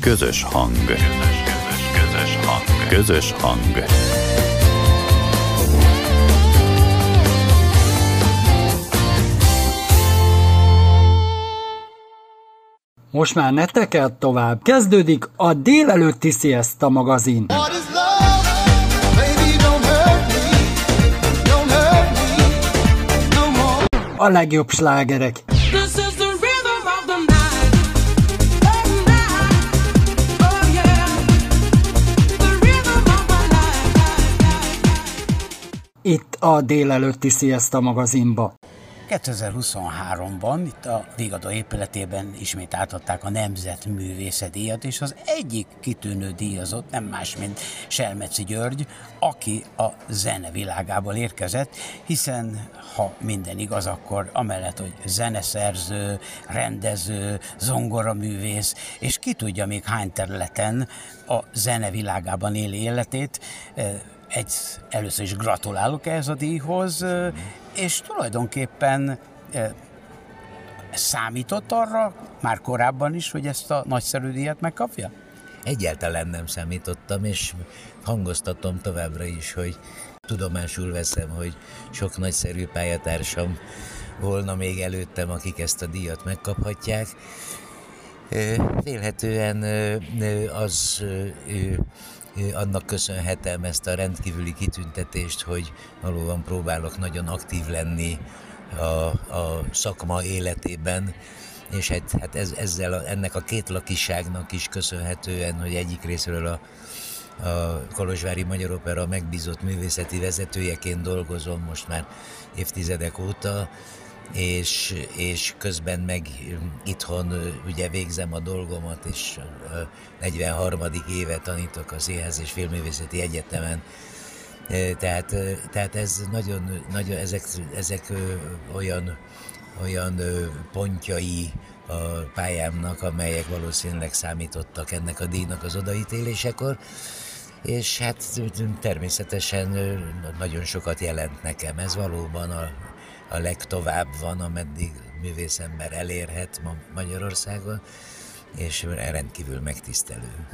Közös hang. Közös, közös, közös hang. Közös hang. Most már ne tekert tovább. Kezdődik a délelőtti Siesta magazin. A legjobb slágerek. Itt a délelőtti Siesta magazinba. 2023-ban itt a Vigadó épületében ismét átadták a Nemzetművészet díjat, és az egyik kitűnő díjazott nem más, mint Selmeci György, aki a zene világából érkezett, hiszen ha minden igaz, akkor amellett, hogy zeneszerző, rendező, zongoraművész, és ki tudja még hány területen a zene világában éli életét, egy, először is gratulálok ehhez a díjhoz, és tulajdonképpen számított arra már korábban is, hogy ezt a nagyszerű díjat megkapja? Egyáltalán nem számítottam, és hangoztatom továbbra is, hogy tudomásul veszem, hogy sok nagyszerű pályatársam volna még előttem, akik ezt a díjat megkaphatják. Vélhetően az annak köszönhetem ezt a rendkívüli kitüntetést, hogy valóban próbálok nagyon aktív lenni a, a szakma életében, és hát, hát ez, ezzel a, ennek a két lakiságnak is köszönhetően, hogy egyik részről a, a Kolozsvári Magyar Opera megbízott művészeti vezetőjeként dolgozom most már évtizedek óta, és, és közben meg itthon ugye végzem a dolgomat, és a 43. éve tanítok a Színház és Filmművészeti Egyetemen. Tehát, tehát ez nagyon, nagyon ezek, ezek olyan, olyan pontjai a pályámnak, amelyek valószínűleg számítottak ennek a díjnak az odaítélésekor, és hát természetesen nagyon sokat jelent nekem. Ez valóban a, a legtovább van, ameddig művészember elérhet ma Magyarországon, és rendkívül megtisztelő.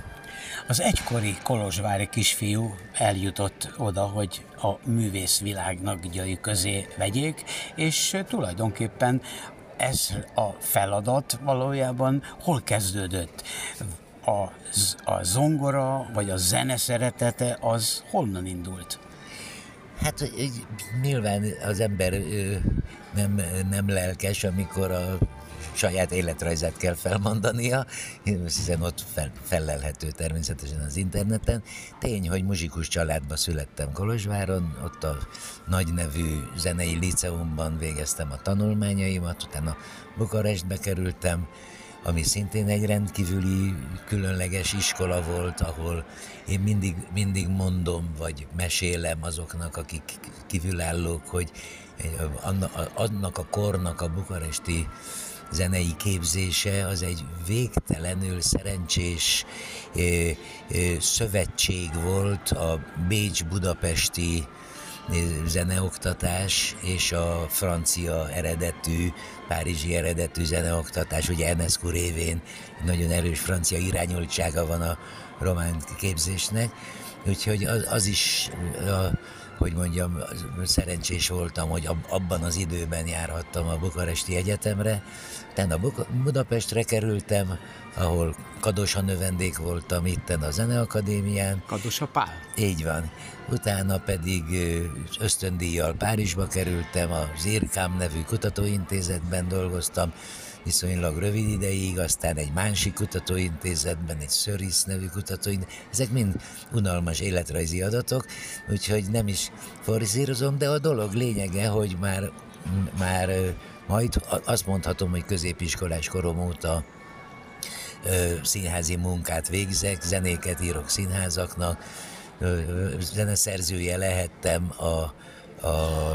Az egykori kolozsvári kisfiú eljutott oda, hogy a művészvilág nagyjai közé vegyék, és tulajdonképpen ez a feladat valójában hol kezdődött? A, a zongora vagy a zene szeretete az honnan indult? Hát nyilván az ember nem, nem lelkes, amikor a saját életrajzát kell felmondania, hiszen ott fel, felelhető természetesen az interneten. Tény, hogy muzsikus családba születtem Kolozsváron, ott a nagy nevű zenei liceumban végeztem a tanulmányaimat, utána Bukarestbe kerültem, ami szintén egy rendkívüli, különleges iskola volt, ahol én mindig, mindig mondom, vagy mesélem azoknak, akik kívülállók, hogy annak a kornak a bukaresti zenei képzése az egy végtelenül szerencsés szövetség volt a Bécs-Budapesti zeneoktatás és a francia eredetű, párizsi eredetű zeneoktatás, ugye Enescu révén nagyon erős francia irányultsága van a román képzésnek, úgyhogy az, az is a, hogy mondjam, szerencsés voltam, hogy abban az időben járhattam a Bukaresti Egyetemre. Utána Budapestre kerültem, ahol Kadosa növendék voltam itten a Zeneakadémián. Kadosa Pál? Így van. Utána pedig ösztöndíjjal Párizsba kerültem, a Zirkám nevű kutatóintézetben dolgoztam, viszonylag rövid ideig, aztán egy másik kutatóintézetben, egy Szörisz nevű kutatóintézetben. Ezek mind unalmas életrajzi adatok, úgyhogy nem is forszírozom, de a dolog lényege, hogy már, már majd azt mondhatom, hogy középiskolás korom óta színházi munkát végzek, zenéket írok színházaknak, zeneszerzője lehettem a, a,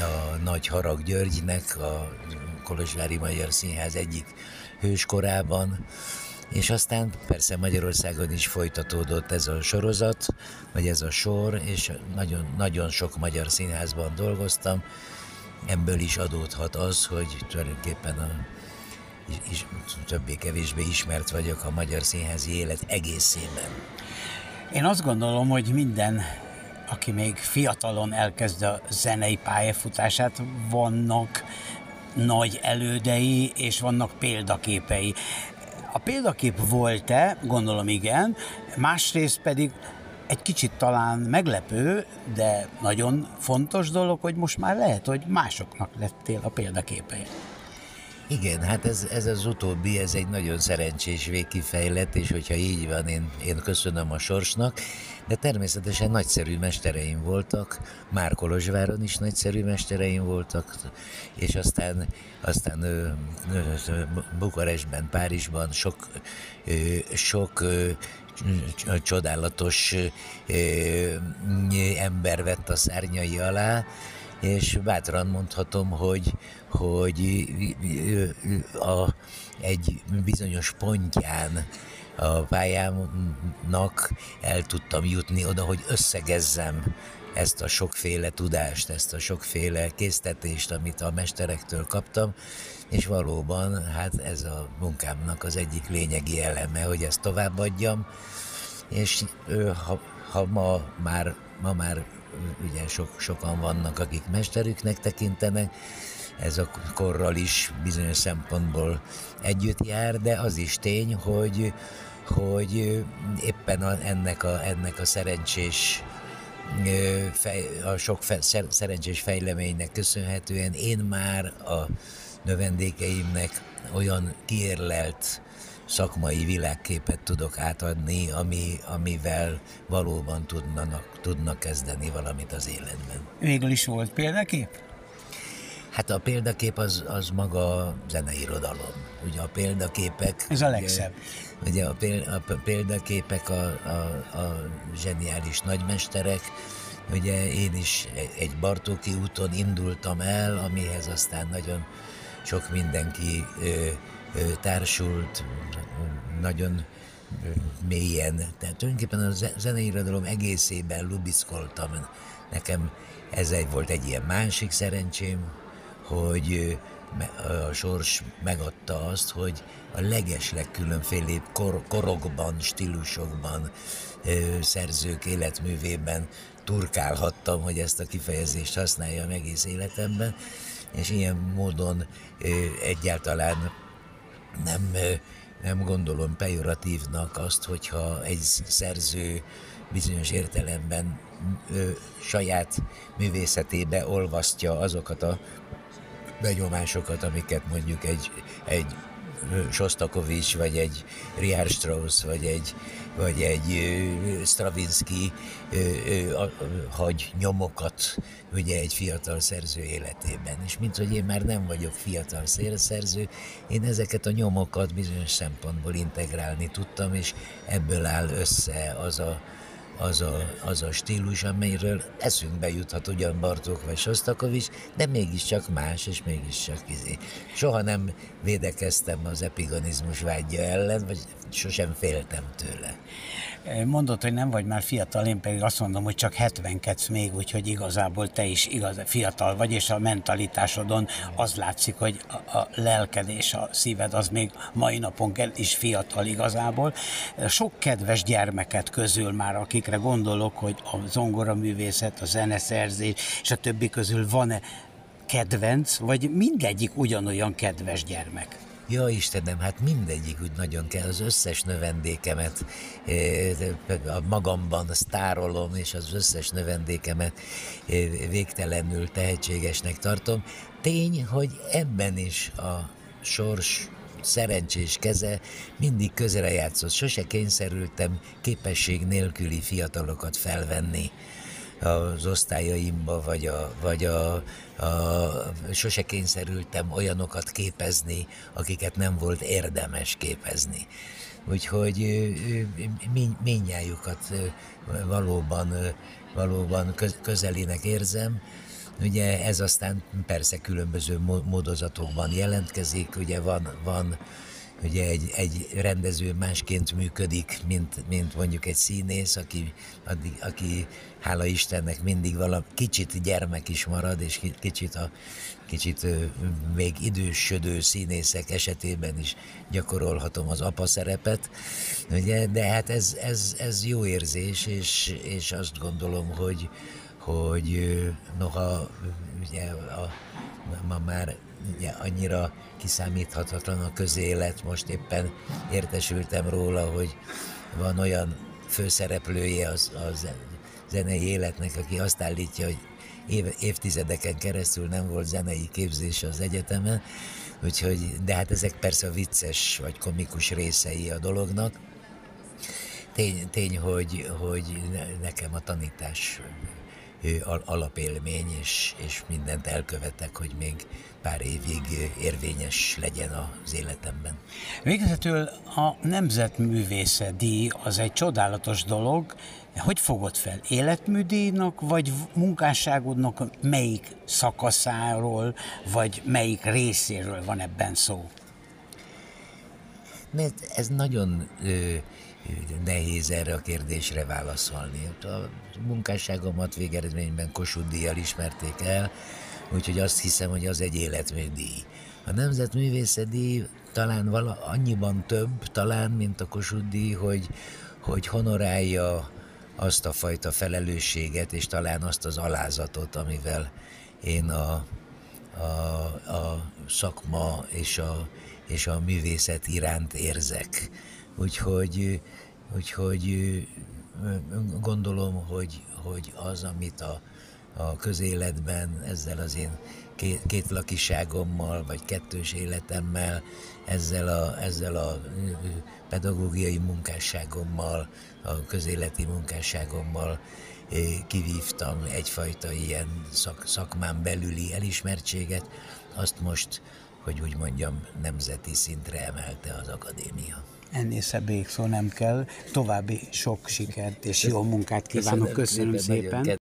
a Nagy Harag Györgynek, a Kolozsvári Magyar Színház egyik hőskorában, és aztán persze Magyarországon is folytatódott ez a sorozat, vagy ez a sor, és nagyon, nagyon sok magyar színházban dolgoztam. Ebből is adódhat az, hogy tulajdonképpen a, is, többé-kevésbé ismert vagyok a magyar színházi élet egészében. Én azt gondolom, hogy minden aki még fiatalon elkezd a zenei pályafutását, vannak nagy elődei, és vannak példaképei. A példakép volt-e? Gondolom igen. Másrészt pedig egy kicsit talán meglepő, de nagyon fontos dolog, hogy most már lehet, hogy másoknak lettél a példaképei. Igen, hát ez, ez az utóbbi, ez egy nagyon szerencsés végkifejlet, és hogyha így van, én, én köszönöm a sorsnak, de természetesen nagyszerű mestereim voltak, már Kolozsváron is nagyszerű mestereim voltak, és aztán, aztán ö, ö, Bukarestben, Párizsban sok, ö, sok ö, csodálatos ö, ember vett a szárnyai alá, és bátran mondhatom, hogy, hogy a, egy bizonyos pontján a pályámnak el tudtam jutni oda, hogy összegezzem ezt a sokféle tudást, ezt a sokféle késztetést, amit a mesterektől kaptam, és valóban hát ez a munkámnak az egyik lényegi eleme, hogy ezt továbbadjam, és ha, ha ma már, ma már ugye sok, sokan vannak, akik mesterüknek tekintenek, ez a korral is bizonyos szempontból együtt jár, de az is tény, hogy, hogy éppen a, ennek, a, ennek a szerencsés a sok szerencsés fejleménynek köszönhetően én már a növendékeimnek olyan kiérlelt szakmai világképet tudok átadni, ami, amivel valóban tudnak, tudnak kezdeni valamit az életben. Végül is volt példakép? Hát a példakép az, az maga a zeneirodalom. Ugye a példaképek... Ez a legszebb. Ugye, ugye a, a példaképek a, a, a zseniális nagymesterek, Ugye én is egy Bartóki úton indultam el, amihez aztán nagyon sok mindenki ö, társult, nagyon mélyen. Tehát tulajdonképpen a zeneirodalom egészében lubiszkoltam. Nekem ez egy volt egy ilyen másik szerencsém, hogy a sors megadta azt, hogy a legesleg különféle kor, korokban, stílusokban, szerzők életművében turkálhattam, hogy ezt a kifejezést használjam egész életemben, és ilyen módon egyáltalán nem, nem gondolom pejoratívnak azt, hogyha egy szerző bizonyos értelemben ö, saját művészetébe olvasztja azokat a benyomásokat, amiket mondjuk egy, egy Sostakovics, vagy egy Richard Strauss, vagy egy, vagy egy Stravinsky hagy nyomokat ugye egy fiatal szerző életében. És mint hogy én már nem vagyok fiatal szerző, én ezeket a nyomokat bizonyos szempontból integrálni tudtam, és ebből áll össze az a, az a, az a stílus, amelyről eszünkbe juthat ugyan Bartók vagy Sostakovics, de mégiscsak más, és mégiscsak izé. Soha nem védekeztem az epigonizmus vágyja ellen, vagy sosem féltem tőle. Mondod, hogy nem vagy már fiatal, én pedig azt mondom, hogy csak 72 még, úgyhogy igazából te is igaz, fiatal vagy, és a mentalitásodon az látszik, hogy a, a lelked és a szíved az még mai napon is fiatal igazából. Sok kedves gyermeket közül már, akikre gondolok, hogy a zongoraművészet, a zeneszerzés és a többi közül van-e kedvenc, vagy mindegyik ugyanolyan kedves gyermek? Ja Istenem, hát mindegyik úgy nagyon kell, az összes növendékemet a magamban sztárolom, és az összes növendékemet végtelenül tehetségesnek tartom. Tény, hogy ebben is a sors szerencsés keze mindig közre játszott. Sose kényszerültem képesség nélküli fiatalokat felvenni az osztályaimba, vagy, a, vagy a, a, sose kényszerültem olyanokat képezni, akiket nem volt érdemes képezni. Úgyhogy minnyájukat valóban, valóban közelének érzem. Ugye ez aztán persze különböző módozatokban jelentkezik, ugye van, van ugye egy, egy rendező másként működik, mint, mint mondjuk egy színész, aki, addig, aki hála Istennek mindig vala kicsit gyermek is marad, és kicsit a kicsit még idősödő színészek esetében is gyakorolhatom az apa szerepet, ugye, de hát ez, ez, ez jó érzés, és, és azt gondolom, hogy, hogy noha ugye a, ma már ugye annyira kiszámíthatatlan a közélet, most éppen értesültem róla, hogy van olyan főszereplője az, az zenei életnek, aki azt állítja, hogy év, évtizedeken keresztül nem volt zenei képzés az egyetemen, úgyhogy, de hát ezek persze a vicces vagy komikus részei a dolognak. Tény, tény hogy, hogy nekem a tanítás alapélmény, és, és mindent elkövetek, hogy még pár évig érvényes legyen az életemben. Végezetül a Nemzetművészet díj az egy csodálatos dolog. Hogy fogod fel? Életműdíjnak, vagy munkásságodnak melyik szakaszáról, vagy melyik részéről van ebben szó? Mert ez nagyon ö, nehéz erre a kérdésre válaszolni. A munkásságomat végeredményben Kossuth díjjal ismerték el, úgyhogy azt hiszem, hogy az egy életműdíj. A Nemzetművészeti talán vala, annyiban több, talán, mint a Kossuth díj, hogy, hogy honorálja azt a fajta felelősséget, és talán azt az alázatot, amivel én a, a, a szakma és a, és a művészet iránt érzek. Úgyhogy, úgyhogy gondolom, hogy, hogy az, amit a, a közéletben ezzel az én két, két lakiságommal, vagy kettős életemmel, ezzel a, ezzel a pedagógiai munkásságommal, a közéleti munkásságommal kivívtam egyfajta ilyen szak, szakmán belüli elismertséget, azt most, hogy úgy mondjam, nemzeti szintre emelte az akadémia ennél szebb szó nem kell. További sok sikert és jó munkát kívánok. Köszönöm, Köszönöm szépen.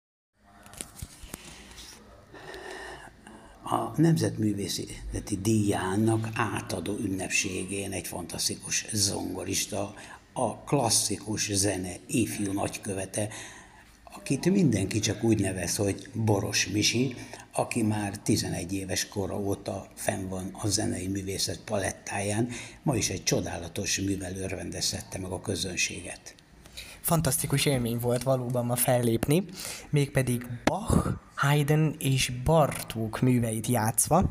A Nemzetművészeti Díjának átadó ünnepségén egy fantasztikus zongorista, a klasszikus zene ifjú nagykövete, akit mindenki csak úgy nevez, hogy Boros Misi, aki már 11 éves kora óta fenn van a zenei művészet palettáján, ma is egy csodálatos művel örvendezhette meg a közönséget. Fantasztikus élmény volt valóban ma fellépni, mégpedig Bach, Haydn és Bartók műveit játszva,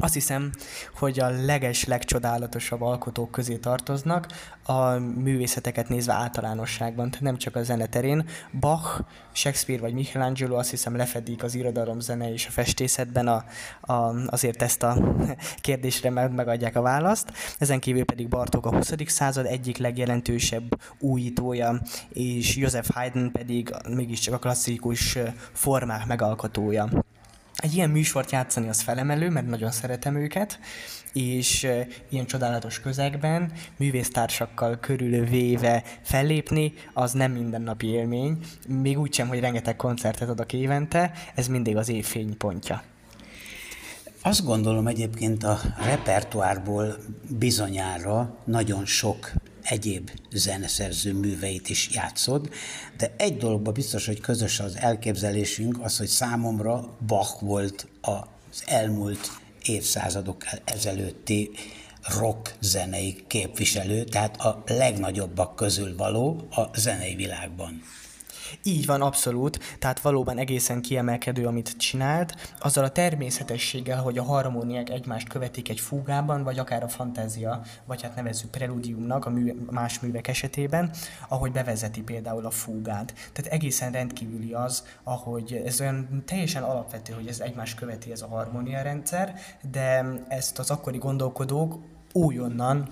azt hiszem, hogy a leges, legcsodálatosabb alkotók közé tartoznak, a művészeteket nézve általánosságban, tehát nem csak a zeneterén. Bach, Shakespeare vagy Michelangelo azt hiszem lefedik az irodalom, zene és a festészetben a, a, azért ezt a kérdésre meg, megadják a választ. Ezen kívül pedig Bartók a 20. század egyik legjelentősebb újítója, és Joseph Haydn pedig mégiscsak a klasszikus formák megalkotója egy ilyen műsort játszani az felemelő, mert nagyon szeretem őket, és ilyen csodálatos közegben, művésztársakkal körülvéve fellépni, az nem mindennapi élmény, még úgy sem, hogy rengeteg koncertet adok évente, ez mindig az év fénypontja. Azt gondolom egyébként a repertoárból bizonyára nagyon sok egyéb zeneszerző műveit is játszod, de egy dologban biztos, hogy közös az elképzelésünk, az, hogy számomra Bach volt az elmúlt évszázadok ezelőtti rock zenei képviselő, tehát a legnagyobbak közül való a zenei világban. Így van, abszolút. Tehát valóban egészen kiemelkedő, amit csinált, azzal a természetességgel, hogy a harmóniák egymást követik egy fúgában, vagy akár a fantázia, vagy hát nevezzük preludiumnak a mű, más művek esetében, ahogy bevezeti például a fúgát. Tehát egészen rendkívüli az, ahogy ez olyan teljesen alapvető, hogy ez egymást követi ez a harmónia rendszer, de ezt az akkori gondolkodók újonnan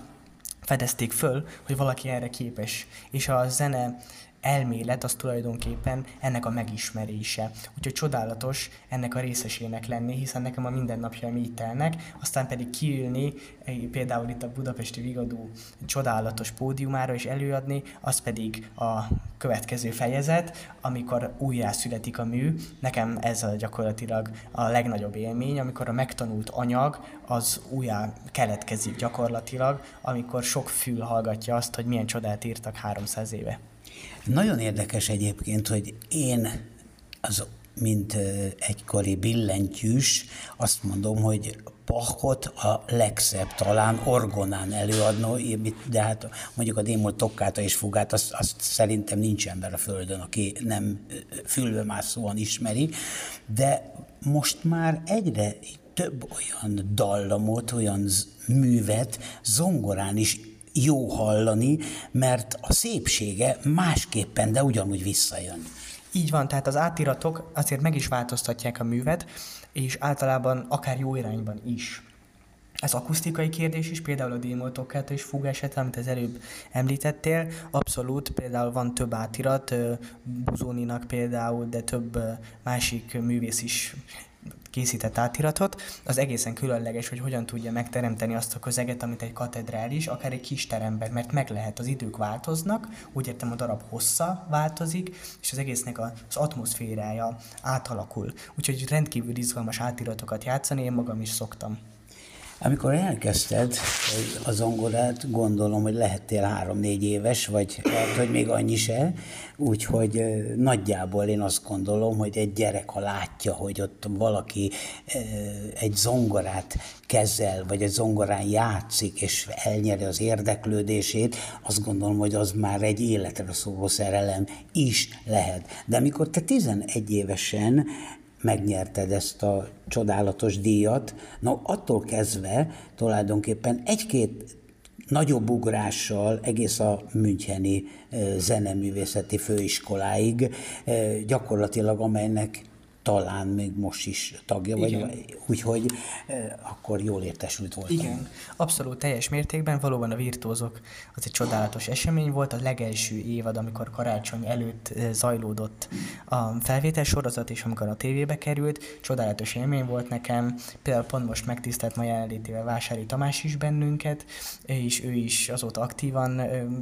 fedezték föl, hogy valaki erre képes. És a zene elmélet az tulajdonképpen ennek a megismerése. Úgyhogy csodálatos ennek a részesének lenni, hiszen nekem a mindennapjaim így telnek, aztán pedig kiülni például itt a Budapesti Vigadó csodálatos pódiumára és előadni, az pedig a következő fejezet, amikor újjá születik a mű. Nekem ez a gyakorlatilag a legnagyobb élmény, amikor a megtanult anyag az újjá keletkezik gyakorlatilag, amikor sok fül hallgatja azt, hogy milyen csodát írtak 300 éve. Nagyon érdekes egyébként, hogy én az mint egykori billentyűs, azt mondom, hogy Bachot a legszebb talán orgonán előadni, de hát mondjuk a démol tokkáta és fugát, azt, azt szerintem nincs ember a Földön, aki nem fülbemászóan ismeri, de most már egyre több olyan dallamot, olyan művet zongorán is jó hallani, mert a szépsége másképpen, de ugyanúgy visszajön. Így van, tehát az átiratok azért meg is változtatják a művet, és általában akár jó irányban is. Ez akusztikai kérdés is, például a démoltokkát és fúg eset, amit az előbb említettél, abszolút, például van több átirat, Buzóninak például, de több másik művész is készített átiratot, az egészen különleges, hogy hogyan tudja megteremteni azt a közeget, amit egy katedrális, akár egy kis teremben, mert meg lehet, az idők változnak, úgy értem a darab hossza változik, és az egésznek az atmoszférája átalakul. Úgyhogy rendkívül izgalmas átiratokat játszani, én magam is szoktam. Amikor elkezdted a zongorát, gondolom, hogy lehettél három-négy éves, vagy lehet, hogy még annyi se, úgyhogy nagyjából én azt gondolom, hogy egy gyerek, ha látja, hogy ott valaki egy zongorát kezel, vagy egy zongorán játszik, és elnyeri az érdeklődését, azt gondolom, hogy az már egy életre szóló szerelem is lehet. De amikor te 11 évesen megnyerted ezt a csodálatos díjat. Na, attól kezdve tulajdonképpen egy-két nagyobb ugrással egész a Müncheni zeneművészeti főiskoláig, gyakorlatilag amelynek talán még most is tagja Igen. vagy, úgyhogy akkor jól értesült voltam. Igen, abszolút teljes mértékben, valóban a Virtuózok az egy csodálatos esemény volt, a legelső évad, amikor karácsony előtt zajlódott a felvétel sorozat, és amikor a tévébe került, csodálatos élmény volt nekem, például pont most megtisztelt ma jelenlétével Vásári Tamás is bennünket, és ő is azóta aktívan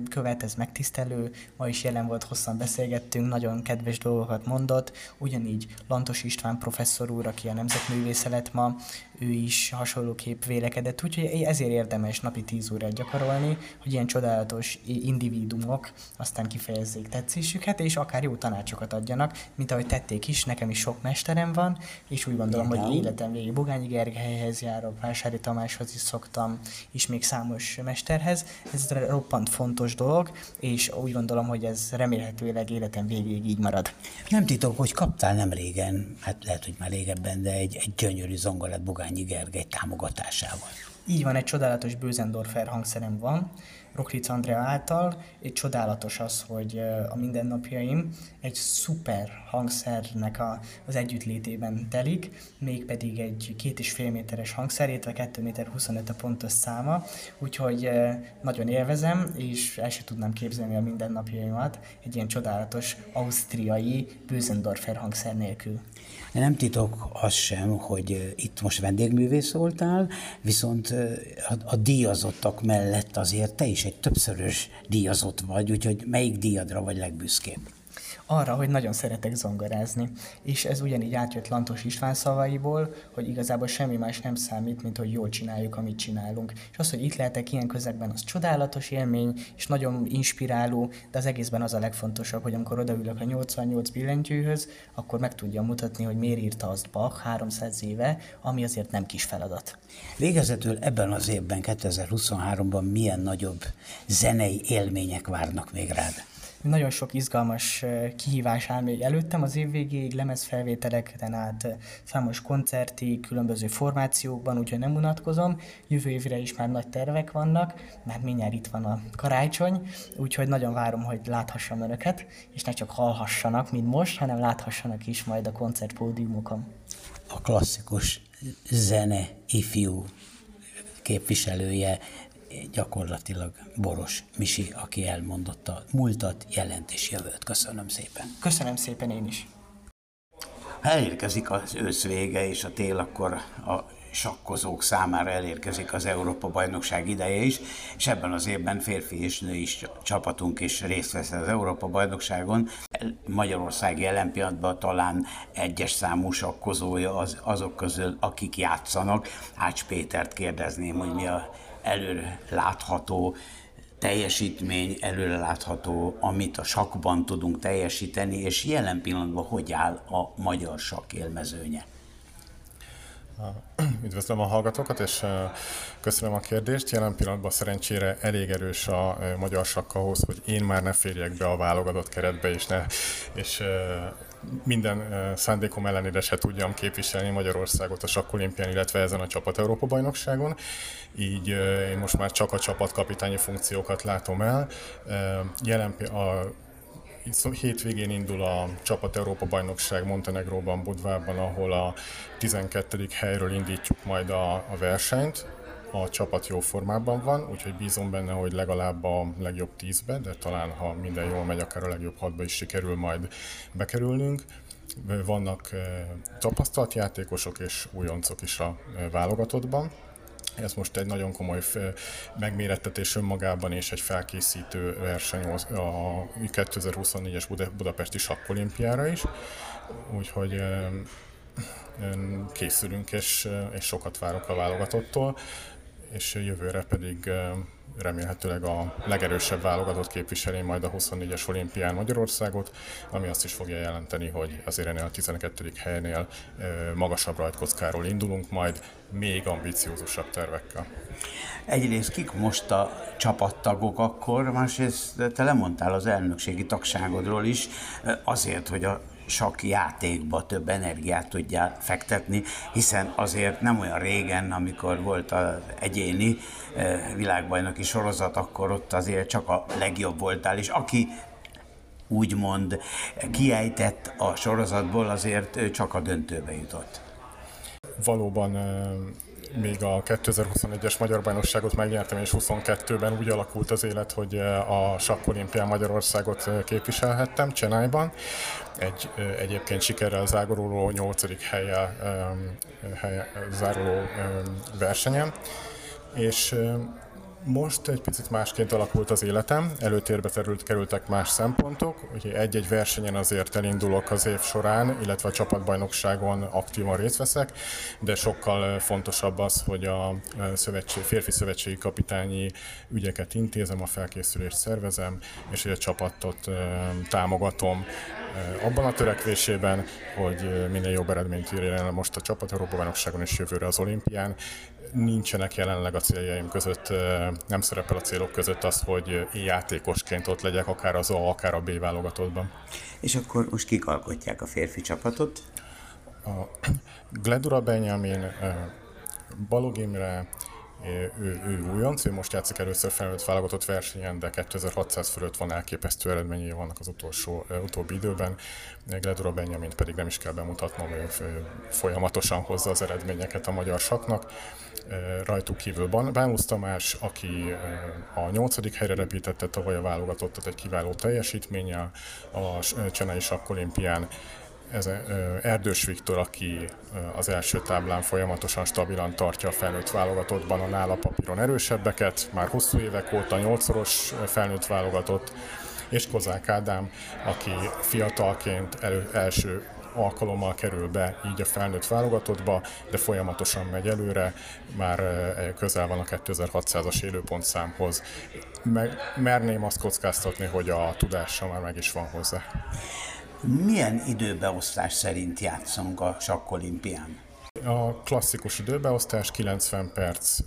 követ, ez megtisztelő, ma is jelen volt, hosszan beszélgettünk, nagyon kedves dolgokat mondott, ugyanígy Lantos Lantos István professzor úr, aki a nemzetművésze lett ma, ő is hasonlóképp vélekedett, úgyhogy ezért érdemes napi 10 órát gyakorolni, hogy ilyen csodálatos individuumok aztán kifejezzék tetszésüket, és akár jó tanácsokat adjanak, mint ahogy tették is, nekem is sok mesterem van, és úgy gondolom, hogy életem végig Bogányi Gergelyhez járok, Vásári Tamáshoz is szoktam, és még számos mesterhez. Ez roppant fontos dolog, és úgy gondolom, hogy ez remélhetőleg életem végéig így marad. Nem titok, hogy kaptál nem régen, hát lehet, hogy már régebben, de egy, egy gyönyörű zongorát Bogányi Iványi Gergely támogatásával. Így van, egy csodálatos Bőzendorfer hangszerem van, Roklic Andrea által. Egy csodálatos az, hogy a mindennapjaim egy szuper hangszernek a, az együttlétében telik, mégpedig egy két és fél méteres hangszer, illetve 2 méter 25 a pontos száma, úgyhogy nagyon élvezem, és el sem tudnám képzelni a mindennapjaimat egy ilyen csodálatos ausztriai Bőzendorfer hangszer nélkül. Nem titok az sem, hogy itt most vendégművész voltál, viszont a, a díjazottak mellett azért te is egy többszörös díjazott vagy, úgyhogy melyik díjadra vagy legbüszkébb? Arra, hogy nagyon szeretek zongorázni. És ez ugyanígy átjött Lantos István szavaiból, hogy igazából semmi más nem számít, mint hogy jól csináljuk, amit csinálunk. És az, hogy itt lehetek ilyen közegben, az csodálatos élmény, és nagyon inspiráló, de az egészben az a legfontosabb, hogy amikor odaülök a 88 billentyűhöz, akkor meg tudja mutatni, hogy miért írta azt Bach 300 éve, ami azért nem kis feladat. Végezetül ebben az évben, 2023-ban milyen nagyobb zenei élmények várnak még rád? Nagyon sok izgalmas kihívás áll még előttem az év végéig, lemezfelvételeken át számos koncerti, különböző formációkban, úgyhogy nem unatkozom. Jövő évre is már nagy tervek vannak, mert mindjárt itt van a karácsony, úgyhogy nagyon várom, hogy láthassam önöket, és ne csak hallhassanak, mint most, hanem láthassanak is majd a koncertpódiumokon. A klasszikus zene ifjú képviselője gyakorlatilag Boros Misi, aki elmondotta múltat, jelent és jövőt. Köszönöm szépen. Köszönöm szépen én is. Ha elérkezik az ősz vége és a tél, akkor a sakkozók számára elérkezik az Európa-bajnokság ideje is, és ebben az évben férfi és női is csapatunk is részt vesz az Európa-bajnokságon. Magyarország jelen pillanatban talán egyes számú sakkozója az, azok közül, akik játszanak. Ács Pétert kérdezném, hogy mi a előre látható teljesítmény előre látható, amit a sakban tudunk teljesíteni, és jelen pillanatban hogy áll a magyar sakk élmezőnye? Üdvözlöm a hallgatókat, és köszönöm a kérdést. Jelen pillanatban szerencsére elég erős a magyar sakk ahhoz, hogy én már ne férjek be a válogatott keretbe, és, ne, és minden szándékom ellenére se tudjam képviselni Magyarországot a sakkolimpián, illetve ezen a csapat Európa bajnokságon. Így én most már csak a csapatkapitányi funkciókat látom el. Jelen a hétvégén indul a Csapat Európa Bajnokság Montenegróban, Budvában, ahol a 12. helyről indítjuk majd a, a versenyt. A csapat jó formában van, úgyhogy bízom benne, hogy legalább a legjobb 10-be, de talán ha minden jól megy, akár a legjobb 6-ba is sikerül majd bekerülnünk. Vannak eh, tapasztalt játékosok és újoncok is a eh, válogatottban. Ez most egy nagyon komoly megmérettetés önmagában és egy felkészítő verseny a 2024-es Budapesti Sakkolimpiára is, úgyhogy készülünk és, és sokat várok a válogatottól, és jövőre pedig remélhetőleg a legerősebb válogatott képviseli majd a 24-es olimpián Magyarországot, ami azt is fogja jelenteni, hogy azért ennél a 12. helynél magasabb rajtkockáról indulunk majd, még ambiciózusabb tervekkel. Egyrészt kik most a csapattagok akkor, másrészt te lemondtál az elnökségi tagságodról is, azért, hogy a sok játékba több energiát tudjál fektetni, hiszen azért nem olyan régen, amikor volt az egyéni világbajnoki sorozat, akkor ott azért csak a legjobb voltál, és aki úgymond kiejtett a sorozatból, azért csak a döntőbe jutott. Valóban még a 2021-es Magyar Bajnokságot megnyertem, és 22-ben úgy alakult az élet, hogy a sakkolimpián Magyarországot képviselhettem Csenájban. Egy egyébként sikerrel zágoruló 8. helye, helye záruló versenyen. És most egy picit másként alakult az életem, előtérbe terült, kerültek más szempontok, úgyhogy egy-egy versenyen azért elindulok az év során, illetve a csapatbajnokságon aktívan részt veszek, de sokkal fontosabb az, hogy a szövetség, férfi szövetségi kapitányi ügyeket intézem, a felkészülést szervezem, és hogy a csapatot támogatom abban a törekvésében, hogy minél jobb eredményt írjon el most a csapat Európa bajnokságon és jövőre az olimpián, nincsenek jelenleg a céljaim között, nem szerepel a célok között az, hogy játékosként ott legyek, akár az A, akár a B válogatottban. És akkor most kik alkotják a férfi csapatot? A Gledura Benjamin, Balog Imre, ő, ő újonc, ő most játszik először felnőtt válogatott versenyen, de 2600 fölött van elképesztő eredményei vannak az utolsó, utóbbi időben. Gledura Benjamin pedig nem is kell bemutatnom, ő folyamatosan hozza az eredményeket a magyar saknak. Rajtuk kívül Bánusz Tamás, aki a nyolcadik helyre repítette tavaly a válogatottat egy kiváló teljesítménnyel a Csenei Sakkolimpián ez Erdős Viktor, aki az első táblán folyamatosan stabilan tartja a felnőtt válogatottban a nála papíron erősebbeket, már hosszú évek óta nyolcszoros felnőtt válogatott, és Kozák Ádám, aki fiatalként elő, első alkalommal kerül be így a felnőtt válogatottba, de folyamatosan megy előre, már közel van a 2600-as élőpontszámhoz. Meg, merném azt kockáztatni, hogy a tudása már meg is van hozzá. Milyen időbeosztás szerint játszunk a sakkolimpián? A klasszikus időbeosztás 90 perc,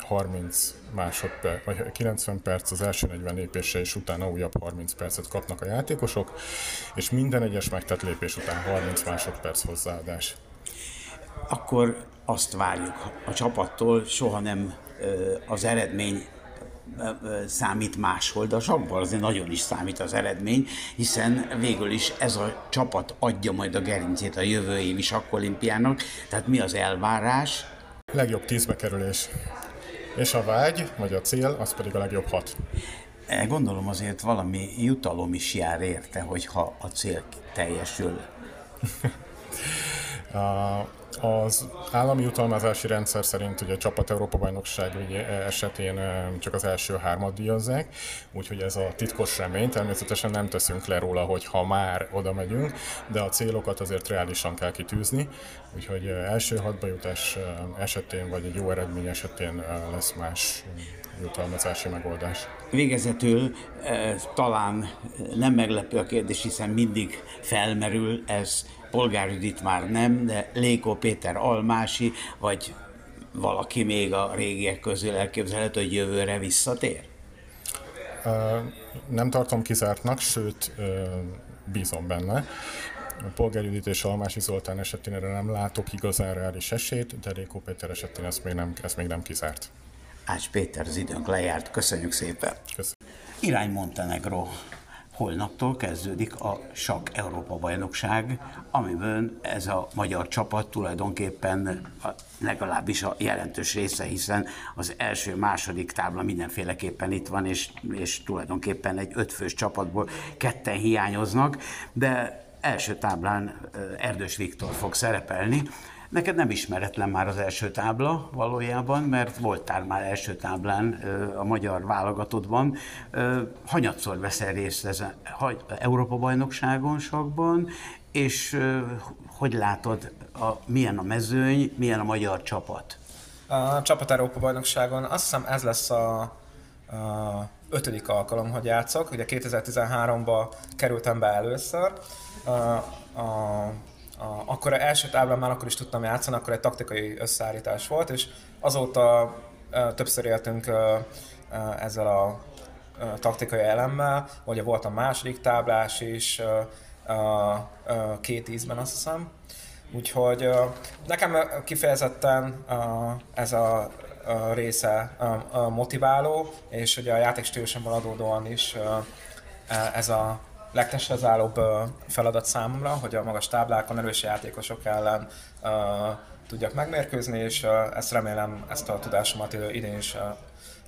30 másodperc, vagy 90 perc az első 40 lépése, és utána újabb 30 percet kapnak a játékosok, és minden egyes megtett lépés után 30 másodperc hozzáadás. Akkor azt várjuk a csapattól, soha nem az eredmény számít máshol, de a sakban azért nagyon is számít az eredmény, hiszen végül is ez a csapat adja majd a gerincét a jövő évi sakkolimpiának, tehát mi az elvárás? Legjobb tízbe kerülés. És a vágy, vagy a cél, az pedig a legjobb hat. E, Gondolom azért valami jutalom is jár érte, hogyha a cél teljesül. A- Az állami jutalmazási rendszer szerint ugye a csapat Európa bajnokság ugye esetén eh, csak az első hármat díjazzák, úgyhogy ez a titkos remény, természetesen nem teszünk le róla, hogy ha már oda megyünk, de a célokat azért reálisan kell kitűzni, úgyhogy eh, első hatba jutás esetén, vagy egy jó eredmény esetén lesz más jutalmazási megoldás. Végezetül e, talán nem meglepő a kérdés, hiszen mindig felmerül ez, Polgár Judit már nem, de Léko Péter Almási, vagy valaki még a régiek közül elképzelhető, hogy jövőre visszatér? Nem tartom kizártnak, sőt bízom benne. A Polgár Judit és Almási Zoltán esetén erre nem látok igazán reális esélyt, de Rékó Péter esetén ez még nem, ez még nem kizárt. Ács Péter, az időnk lejárt, köszönjük szépen! Köszönöm. Irány Montenegro. Holnaptól kezdődik a Sakk Európa bajnokság, amiben ez a magyar csapat tulajdonképpen a, legalábbis a jelentős része, hiszen az első, második tábla mindenféleképpen itt van, és, és tulajdonképpen egy ötfős csapatból ketten hiányoznak, de első táblán Erdős Viktor fog szerepelni, Neked nem ismeretlen már az első tábla valójában, mert voltál már első táblán a magyar válogatottban. Hanyatszor veszel részt ezen Európa-bajnokságon sakban, és hogy látod, a, milyen a mezőny, milyen a magyar csapat? A Csapat Európa bajnokságon azt hiszem ez lesz a, a ötödik alkalom, hogy játszok. Ugye 2013-ban kerültem be először. A, a, a, akkor az első táblán már akkor is tudtam játszani, akkor egy taktikai összeállítás volt, és azóta ö, többször éltünk ö, ö, ezzel a ö, taktikai elemmel, ugye volt a második táblás is, ö, ö, két ízben azt hiszem, Úgyhogy ö, nekem kifejezetten ö, ez a ö, része motiváló, és ugye a játékstílusomból adódóan is e- ez a legtestrezállóbb ö, feladat számomra, hogy a magas táblákon erős játékosok ellen ö, tudjak megmérkőzni, és ezt remélem, ezt a tudásomat idén is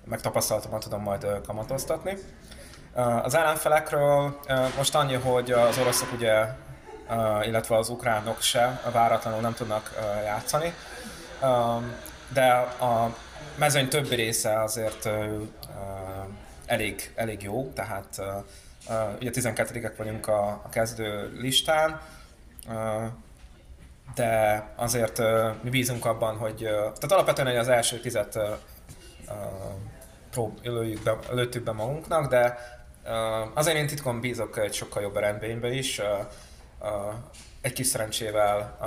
megtapasztalatomat tudom majd kamatoztatni. Az ellenfelekről most annyi, hogy az oroszok ugye uh, illetve az ukránok se váratlanul nem tudnak uh, játszani. De a mezőny többi része azért uh, uh, elég, elég jó, tehát uh, uh, ugye 12 vagyunk a, a kezdő listán, de azért mi bízunk abban, hogy tehát alapvetően hogy az első tizet prób- lőjük be, lőttük be magunknak, de azért én titkon bízok egy sokkal jobb eredménybe is. Egy kis szerencsével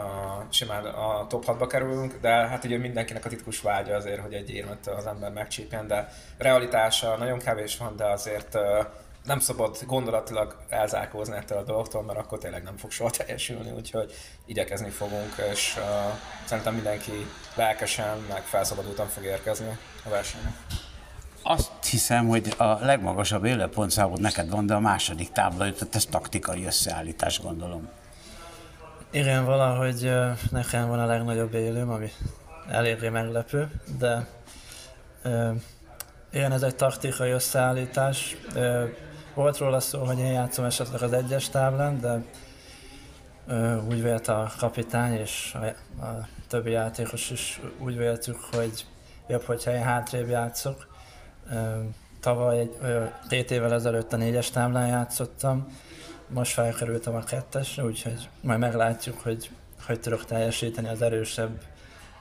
simán a top 6-ba kerülünk, de hát ugye mindenkinek a titkos vágya azért, hogy egy érmet az ember megcsípjen, de realitása nagyon kevés van, de azért nem szabad gondolatilag elzárkózni ettől a dologtól, mert akkor tényleg nem fog soha teljesülni, úgyhogy igyekezni fogunk, és uh, szerintem mindenki lelkesen, meg felszabadultan fog érkezni a versenyre. Azt hiszem, hogy a legmagasabb élőpontszámod neked van, de a második tábla jutott, ez taktikai összeállítás, gondolom. Igen, valahogy nekem van a legnagyobb élőm, ami eléggé meglepő, de ö, igen, ez egy taktikai összeállítás. Ö, volt róla szó, hogy én játszom esetleg az egyes táblán, de ö, úgy vélt a kapitány és a, a többi játékos is úgy véltük, hogy jobb, hogyha én hátrébb játszok. Ö, tavaly egy, ö, két évvel ezelőtt a négyes táblán játszottam, most felkerültem a kettesre, úgyhogy majd meglátjuk, hogy hogy tudok teljesíteni az erősebb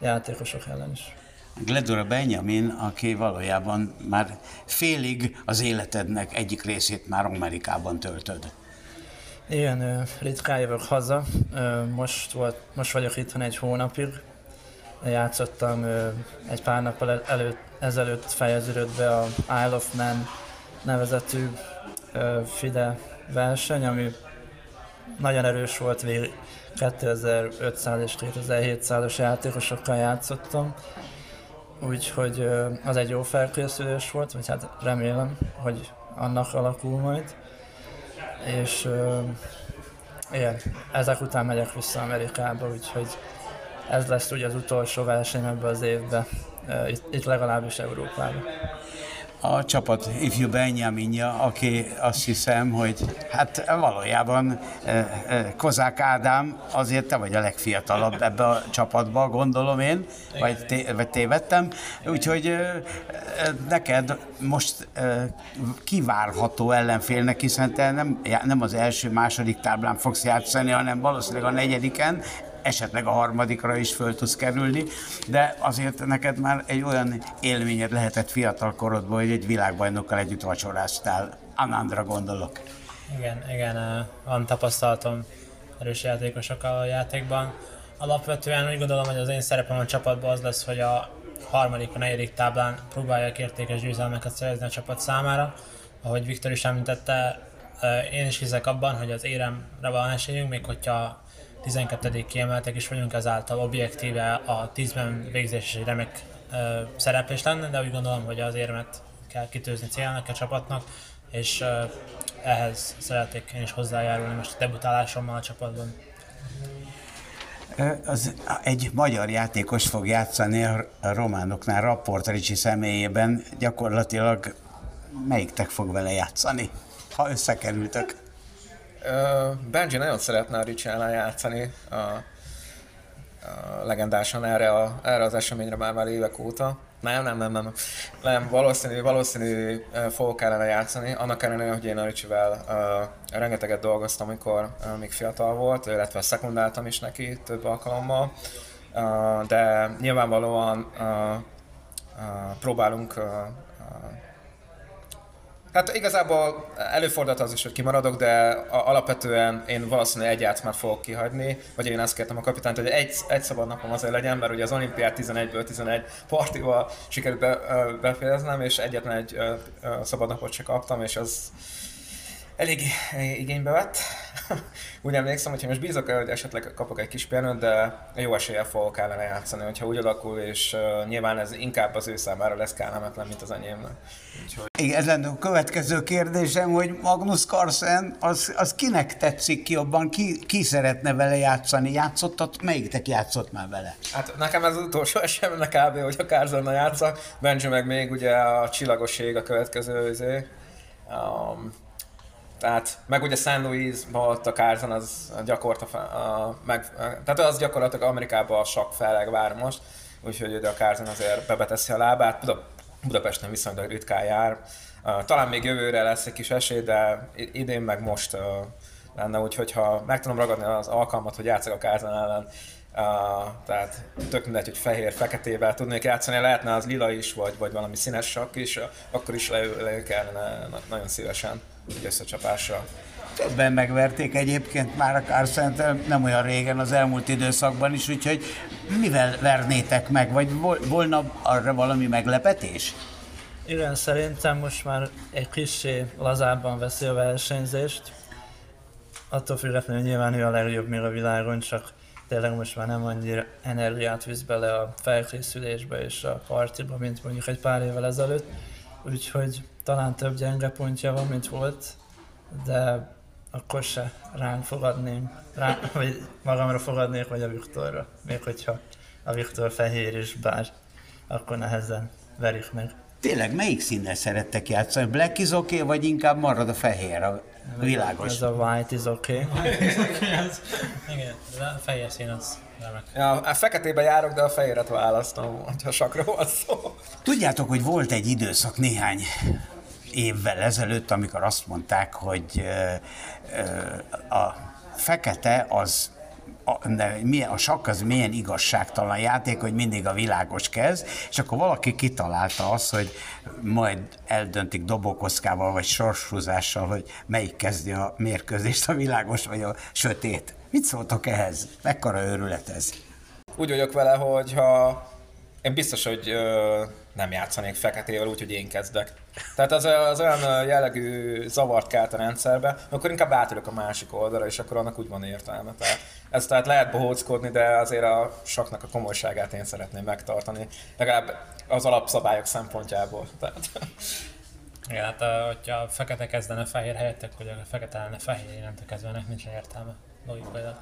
játékosok ellen is. Gledora Benjamin, aki valójában már félig az életednek egyik részét már Amerikában töltöd. Igen, ritkán jövök haza. Most, volt, most vagyok itthon egy hónapig. Játszottam egy pár nappal el- előtt, ezelőtt fejeződött be a Isle of Man nevezetű FIDE verseny, ami nagyon erős volt, végig 2500 és 2700-as játékosokkal játszottam. Úgyhogy az egy jó felkészülés volt, vagy hát remélem, hogy annak alakul majd. És igen, ezek után megyek vissza Amerikába, úgyhogy ez lesz ugye az utolsó verseny ebbe az évbe. itt, itt legalábbis Európában a csapat ifjú Benjaminja, aki azt hiszem, hogy hát valójában eh, eh, Kozák Ádám, azért te vagy a legfiatalabb ebbe a csapatba, gondolom én, vagy, té- vagy tévedtem. Úgyhogy eh, neked most kivárható ellenfélnek, hiszen te nem, nem az első, második táblán fogsz játszani, hanem valószínűleg a negyediken, esetleg a harmadikra is föl tudsz kerülni, de azért neked már egy olyan élményed lehetett fiatal korodban, hogy egy világbajnokkal együtt vacsoráztál. Anandra gondolok. Igen, igen, van tapasztalatom erős játékosokkal a játékban. Alapvetően úgy gondolom, hogy az én szerepem a csapatban az lesz, hogy a harmadik, a negyedik táblán próbálják értékes győzelmeket szerezni a csapat számára. Ahogy Viktor is említette, én is hiszek abban, hogy az éremre van esélyünk, még hogyha 12. kiemeltek is vagyunk, ezáltal objektíve a 10-ben végzés egy remek ö, szereplés lenne, de úgy gondolom, hogy az érmet kell kitőzni célnak a csapatnak, és ö, ehhez szeretnék én is hozzájárulni most a debutálásommal a csapatban. Az, egy magyar játékos fog játszani a románoknál, Rapport Ricsi személyében. Gyakorlatilag melyiktek fog vele játszani, ha összekerültök? Benji nagyon szeretne a Ricsi ellen játszani, a, a legendásan erre, a, erre az eseményre már már évek óta. Nem, nem, nem, nem. Nem, valószínű, valószínű fogok ellene játszani. Annak ellenére, hogy én a Ricsivel rengeteget dolgoztam, amikor uh, még fiatal volt, illetve szekundáltam is neki több alkalommal. Uh, de nyilvánvalóan uh, uh, próbálunk uh, Hát igazából előfordult az is, hogy kimaradok, de alapvetően én valószínűleg egy játsz már fogok kihagyni, vagy én azt kértem a kapitányt, hogy egy, egy szabad napom azért legyen, mert ugye az olimpiát 11-ből 11 partival sikerült be, befejeznem, és egyetlen egy szabad napot se kaptam, és az elég igénybe vett. úgy emlékszem, hogyha most bízok el, hogy esetleg kapok egy kis pihenőt, de jó eséllyel fogok ellene játszani, hogyha úgy alakul, és uh, nyilván ez inkább az ő számára lesz kellemetlen, mint az enyémnek. Úgyhogy... Igen, ez lenne a következő kérdésem, hogy Magnus Carlsen, az, az kinek tetszik jobban, ki, ki szeretne vele játszani? Játszottat, melyiktek játszott már vele? Hát nekem ez az utolsó eseménynek kb. hogy a Carlsen játsza, Benji meg még ugye a csillagoség a következő izé. Um, tehát, meg ugye San Luis-ban ott a Carson az gyakorta, meg, tehát az gyakorlatilag Amerikában a feleg vár most, úgyhogy a Carson azért bebeteszi a lábát, Buda, Budapesten viszonylag ritkán jár. Talán még jövőre lesz egy kis esély, de idén meg most lenne, úgyhogy ha meg tudom ragadni az alkalmat, hogy játszok a Carson ellen, Uh, tehát tök mindegy, hogy fehér, feketével tudnék játszani, lehetne az lila is, vagy, vagy valami színes sakk is, akkor is leül kellene nagyon szívesen összecsapással. Többen megverték egyébként már a Carcent nem olyan régen az elmúlt időszakban is, úgyhogy mivel vernétek meg, vagy volna arra valami meglepetés? Igen, szerintem most már egy kicsi lazábban veszi a versenyzést. Attól függetlenül nyilván ő a legjobb még a világon, csak tényleg most már nem annyira energiát visz bele a felkészülésbe és a partiba, mint mondjuk egy pár évvel ezelőtt. Úgyhogy talán több gyenge pontja van, mint volt, de akkor se ránk fogadném, rá, vagy magamra fogadnék, vagy a Viktorra. Még hogyha a Viktor fehér is, bár akkor nehezen verik meg. Tényleg, melyik színnel szerettek játszani? Black is okay, vagy inkább marad a fehér, a világos? Ez a white is okay. Igen, a fehér szín az remek. Ja, a feketében járok, de a fehéret választom, ha sakra van szó. Tudjátok, hogy volt egy időszak néhány évvel ezelőtt, amikor azt mondták, hogy a fekete az a, de milyen, a sakk az milyen igazságtalan játék, hogy mindig a világos kezd, és akkor valaki kitalálta azt, hogy majd eldöntik dobókockával vagy sorshúzással, hogy melyik kezdi a mérkőzést, a világos vagy a sötét. Mit szóltok ehhez? Mekkora őrület ez? Úgy vagyok vele, hogy ha én biztos, hogy ö, nem játszanék feketével úgy, hogy én kezdek. Tehát az, az olyan jellegű zavart kelt a rendszerbe, akkor inkább átülök a másik oldalra, és akkor annak úgy van értelme. Tehát ez tehát lehet bohóckodni, de azért a saknak a komolyságát én szeretném megtartani, legalább az alapszabályok szempontjából. Tehát. Igen, hát a, hogyha fekete kezdene fehér helyett, akkor a fekete lenne fehér, nem kezdve nincs értelme logikailag.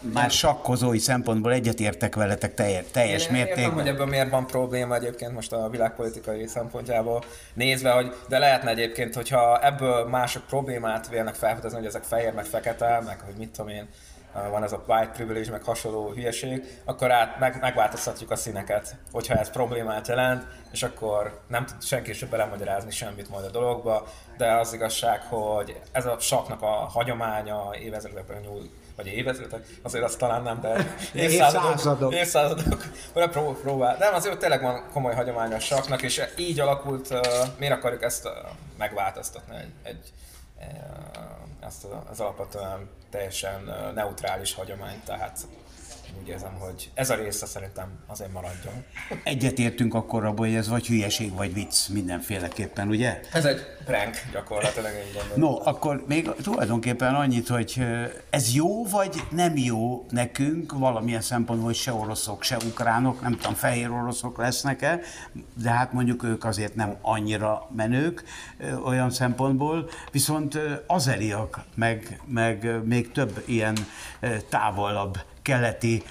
Már sakkozói szempontból egyetértek veletek teljes, teljes Én értem, mértékben. hogy ebből miért van probléma egyébként most a világpolitikai szempontjából nézve, hogy de lehetne egyébként, hogyha ebből mások problémát vélnek felfedezni, hogy ezek fehér, meg fekete, meg hogy mit tudom én, van ez a white privilege, meg hasonló hülyeség, akkor át meg, megváltoztatjuk a színeket, hogyha ez problémát jelent, és akkor nem tud senki sem belemagyarázni semmit majd a dologba, de az igazság, hogy ez a saknak a hagyománya évezredekben nyúl, vagy évezredek, azért azt talán nem, de évszázadok, Évszázadok. vagy pró- próbál. De azért tényleg van komoly hagyománya a saknak, és így alakult, uh, miért akarjuk ezt uh, megváltoztatni egy, egy uh, ezt a- az alapvetően teljesen neutrális hagyományt, tehát úgy érzem, hogy ez a része szerintem azért maradjon. Egyetértünk akkor abban, hogy ez vagy hülyeség, vagy vicc mindenféleképpen, ugye? Ez egy prank gyakorlatilag, én gondolom. No, akkor még tulajdonképpen annyit, hogy ez jó vagy nem jó nekünk valamilyen szempontból, hogy se oroszok, se ukránok, nem tudom, fehér oroszok lesznek-e, de hát mondjuk ők azért nem annyira menők olyan szempontból, viszont azeriak, meg, meg még több ilyen távolabb keleti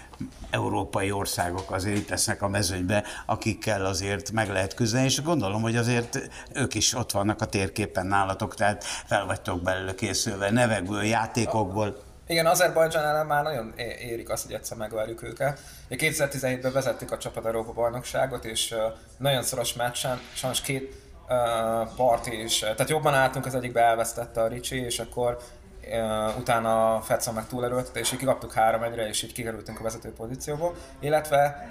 európai országok azért itt lesznek a mezőnybe, akikkel azért meg lehet küzdeni, és gondolom, hogy azért ők is ott vannak a térképen nálatok, tehát fel vagytok belőle készülve nevekből, játékokból. Igen, Azerbajdzsán ellen már nagyon érik azt, hogy egyszer megverjük őket. Ugye 2017-ben vezettük a csapat Európa bajnokságot, és nagyon szoros meccsen, sajnos két parti is, tehát jobban álltunk, az egyikbe elvesztette a Ricsi, és akkor utána Fetszon meg túlerőltette, és így kikaptuk 3 1 és így kikerültünk a vezető pozícióból. Illetve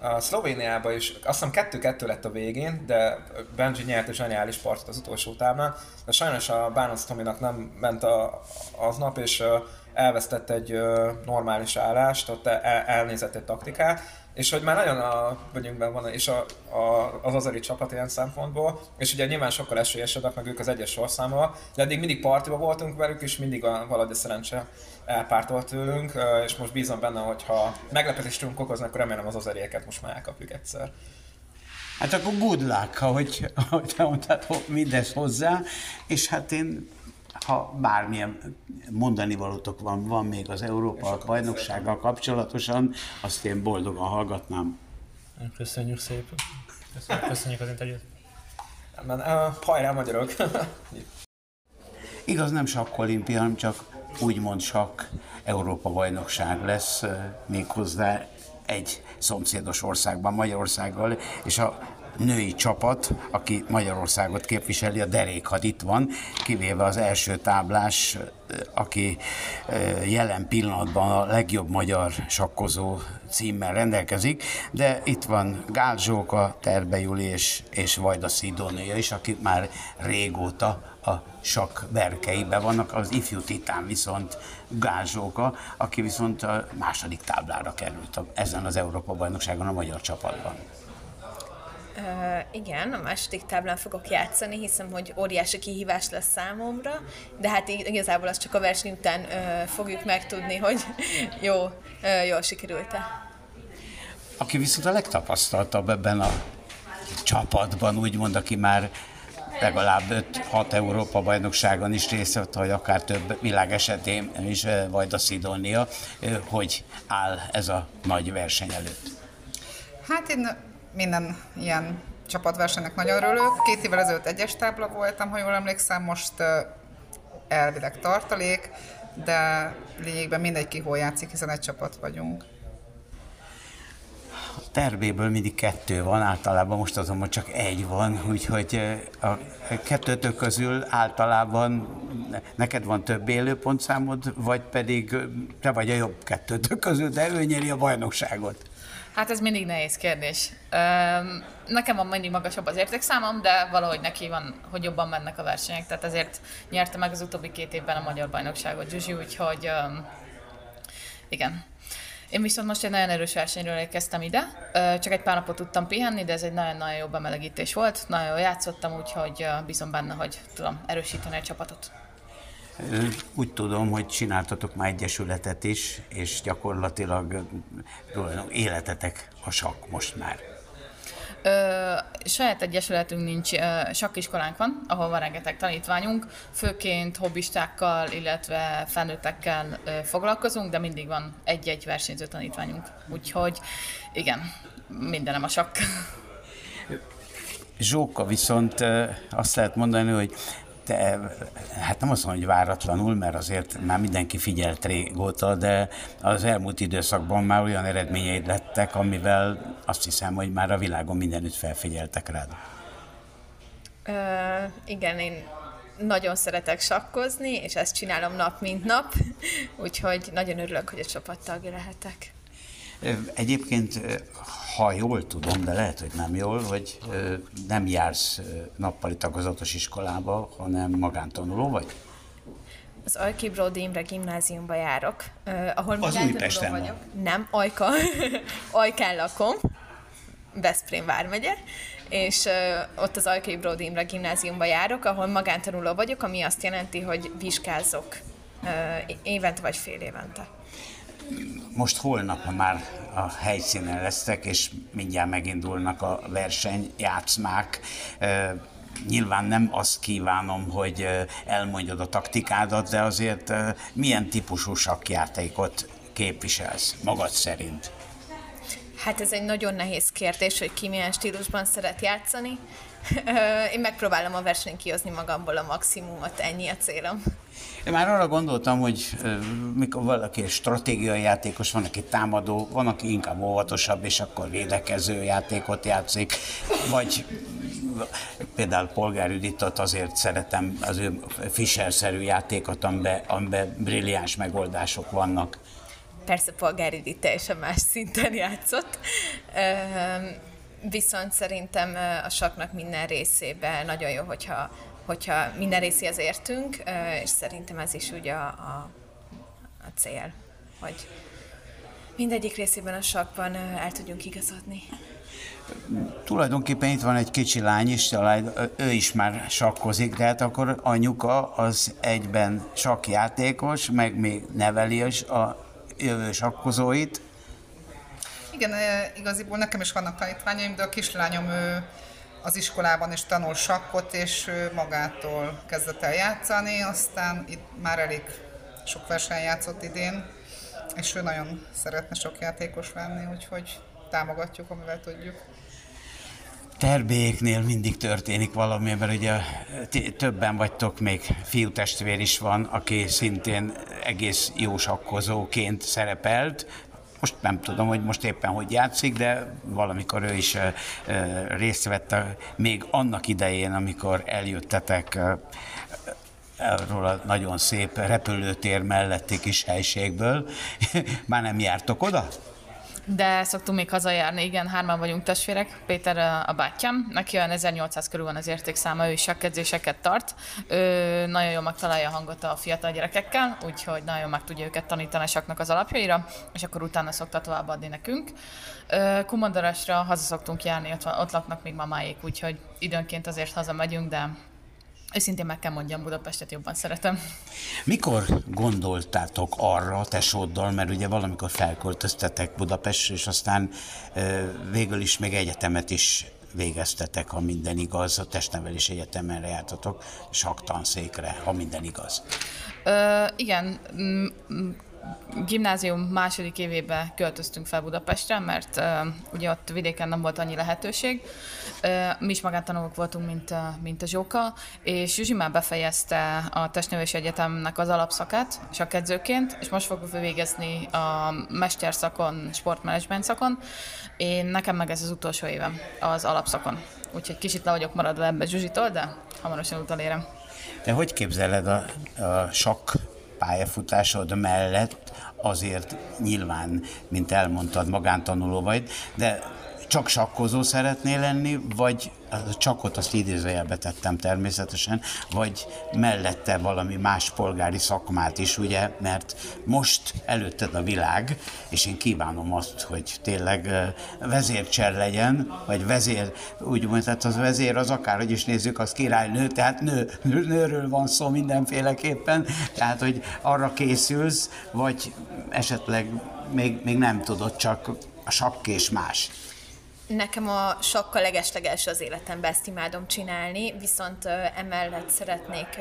a Szlovéniában is, azt hiszem 2-2 lett a végén, de Benji nyert egy zseniális partot az utolsó táblán, de sajnos a Bánc Tominak nem ment a, aznap, és elvesztett egy normális állást, ott el, elnézett egy taktikát, és hogy már nagyon a vegyünkben van, és a, a, az azeri csapat ilyen szempontból, és ugye nyilván sokkal esélyesebbek, meg ők az egyes sorszámmal, de eddig mindig partiba voltunk velük, és mindig a, valahogy a szerencse elpártolt tőlünk, és most bízom benne, hogy ha meglepetést tudunk okozni, akkor remélem az azerieket most már elkapjuk egyszer. Hát akkor good luck, ahogy, ahogy te mondtad, ho- mindez hozzá, és hát én, ha bármilyen mondani valótok van, van még az Európa bajnoksággal kapcsolatosan, azt én boldogan hallgatnám. Köszönjük szépen. Köszönjük, köszönjük az interjút. Men, uh, hajrá magyarok! Igaz, nem sakkolimpia, hanem csak úgymond sakk Európa bajnokság lesz, méghozzá egy szomszédos országban, Magyarországgal, és a női csapat, aki Magyarországot képviseli, a derékhad itt van, kivéve az első táblás, aki jelen pillanatban a legjobb magyar sakkozó címmel rendelkezik, de itt van Gál Zsóka, Terbe Juli és, és Vajda Szidónia is, akik már régóta a sakk berkeiben vannak, az ifjú titán viszont Gál Zsóka, aki viszont a második táblára került ezen az Európa-bajnokságon a magyar csapatban. Uh, igen, a második táblán fogok játszani, hiszem, hogy óriási kihívás lesz számomra, de hát ig- igazából azt csak a verseny után uh, fogjuk megtudni, hogy jó, uh, jól sikerült-e. Aki viszont a legtapasztaltabb ebben a csapatban, úgymond, aki már legalább 5-6 Európa bajnokságon is részt vett, vagy akár több világ esetén is, vagy a Szidónia, hogy áll ez a nagy verseny előtt. Hát én minden ilyen csapatversenynek nagyon örülök. Két évvel ezelőtt egyes tábla voltam, ha jól emlékszem, most elvileg tartalék, de lényegben mindegy ki hol játszik, hiszen egy csapat vagyunk. Terbéből mindig kettő van, általában most azonban csak egy van, úgyhogy a kettőtök közül általában neked van több élőpontszámod, vagy pedig te vagy a jobb kettőtök közül, de ő nyeri a bajnokságot. Hát ez mindig nehéz kérdés. Nekem van mindig magasabb az értékszámom, de valahogy neki van, hogy jobban mennek a versenyek, tehát ezért nyerte meg az utóbbi két évben a magyar bajnokságot Zsuzsi, úgyhogy igen. Én viszont most egy nagyon erős versenyről érkeztem ide, csak egy pár napot tudtam pihenni, de ez egy nagyon-nagyon jó bemelegítés volt, nagyon jól játszottam, úgyhogy bízom benne, hogy tudom erősíteni a csapatot. Úgy tudom, hogy csináltatok már egyesületet is, és gyakorlatilag életetek a sakk most már. Ö, saját egyesületünk nincs, ö, sakkiskolánk van, ahol van rengeteg tanítványunk, főként hobbistákkal, illetve felnőttekkel ö, foglalkozunk, de mindig van egy-egy versenyző tanítványunk. Úgyhogy igen, mindenem a sakk. Zsóka viszont azt lehet mondani, hogy hát nem azt mondom, hogy váratlanul, mert azért már mindenki figyelt régóta, de az elmúlt időszakban már olyan eredményeid lettek, amivel azt hiszem, hogy már a világon mindenütt felfigyeltek rád. Ö, igen, én nagyon szeretek sakkozni, és ezt csinálom nap mint nap, úgyhogy nagyon örülök, hogy a csapattagja lehetek. Egyébként, ha jól tudom, de lehet, hogy nem jól, hogy nem jársz nappali tagozatos iskolába, hanem magántanuló vagy? Az Ajki Bródi Imre gimnáziumba járok, ahol Az magántanuló van. vagyok. Nem, Ajka. Ajkán lakom, Veszprém vármegye, és uh, ott az Ajkai Bródi Imre gimnáziumba járok, ahol magántanuló vagyok, ami azt jelenti, hogy vizsgázok uh, évente vagy fél évente. Most holnap már a helyszínen lesztek, és mindjárt megindulnak a versenyjátszmák. Nyilván nem azt kívánom, hogy elmondjad a taktikádat, de azért milyen típusú sakkjátékot képviselsz magad szerint? Hát ez egy nagyon nehéz kérdés, hogy ki milyen stílusban szeret játszani. Én megpróbálom a versenyen kihozni magamból a maximumot, ennyi a célom. Én már arra gondoltam, hogy mikor valaki stratégiai játékos, van, aki támadó, van, aki inkább óvatosabb, és akkor védekező játékot játszik, vagy például Polgár Juditot azért szeretem az ő Fischer-szerű játékot, amiben, amiben brilliáns megoldások vannak. Persze Polgári Edith teljesen más szinten játszott, viszont szerintem a saknak minden részében nagyon jó, hogyha, hogyha minden részéhez értünk, és szerintem ez is ugye a, a, a cél, hogy mindegyik részében a sakban el tudjunk igazodni. Tulajdonképpen itt van egy kicsi lány is, talán ő is már sakkozik, de hát akkor anyuka az egyben sakkjátékos, meg még neveli is a jövő sakkozóit. Igen, igaziból nekem is vannak tanítványaim, de a kislányom ő az iskolában is tanul sakkot, és ő magától kezdett el játszani, aztán itt már elég sok verseny játszott idén, és ő nagyon szeretne sok játékos lenni, úgyhogy támogatjuk, amivel tudjuk. Terbélyeknél mindig történik valami, mert ugye ti- többen vagytok, még fiútestvér is van, aki szintén egész jó sakkozóként szerepelt. Most nem tudom, hogy most éppen hogy játszik, de valamikor ő is részt vett még annak idején, amikor eljöttetek ö, arról a nagyon szép repülőtér melletti kis helységből. Már nem jártok oda? De szoktunk még hazajárni, igen, hárman vagyunk testvérek. Péter a bátyám, neki olyan 1800 körül van az értékszáma, ő is sakkedzéseket tart. Ő nagyon jól megtalálja a hangot a fiatal gyerekekkel, úgyhogy nagyon jól meg tudja őket tanítani saknak az alapjaira, és akkor utána szokta továbbadni nekünk. Ö, Kumondarasra haza szoktunk járni, ott, van, ott laknak még mamáék, úgyhogy időnként azért hazamegyünk, de őszintén meg kell mondjam, Budapestet jobban szeretem. Mikor gondoltátok arra tesóddal, mert ugye valamikor felköltöztetek Budapestre, és aztán végül is még egyetemet is végeztetek, ha minden igaz, a testnevelés egyetemenre jártatok, saktanszékre, ha minden igaz. Ö, igen, gimnázium második évébe költöztünk fel Budapestre, mert ö, ugye ott vidéken nem volt annyi lehetőség. Ö, mi is magántanulók voltunk, mint a, mint a Zsóka, és Zsuzsi már befejezte a Testnevelési Egyetemnek az alapszakát, csak edzőként, és most fog végezni a mesterszakon, sportmenedzsment szakon. Én nekem meg ez az utolsó évem az alapszakon. Úgyhogy kicsit le vagyok maradva ebbe Zsuzsitól, de hamarosan utolérem. Te hogy képzeled a, a sakk pályafutásod mellett azért nyilván, mint elmondtad, magántanuló vagy, de csak sakkozó szeretnél lenni, vagy a csakot azt idézőjelbe tettem természetesen, vagy mellette valami más polgári szakmát is, ugye, mert most előtted a világ, és én kívánom azt, hogy tényleg vezércser legyen, vagy vezér, úgy mondjuk, tehát az vezér az akárhogy is nézzük, az királynő, tehát nő, nőről van szó mindenféleképpen, tehát hogy arra készülsz, vagy esetleg még, még nem tudod, csak a sakk és más. Nekem a sakka legeslegelső az életemben, ezt imádom csinálni, viszont emellett szeretnék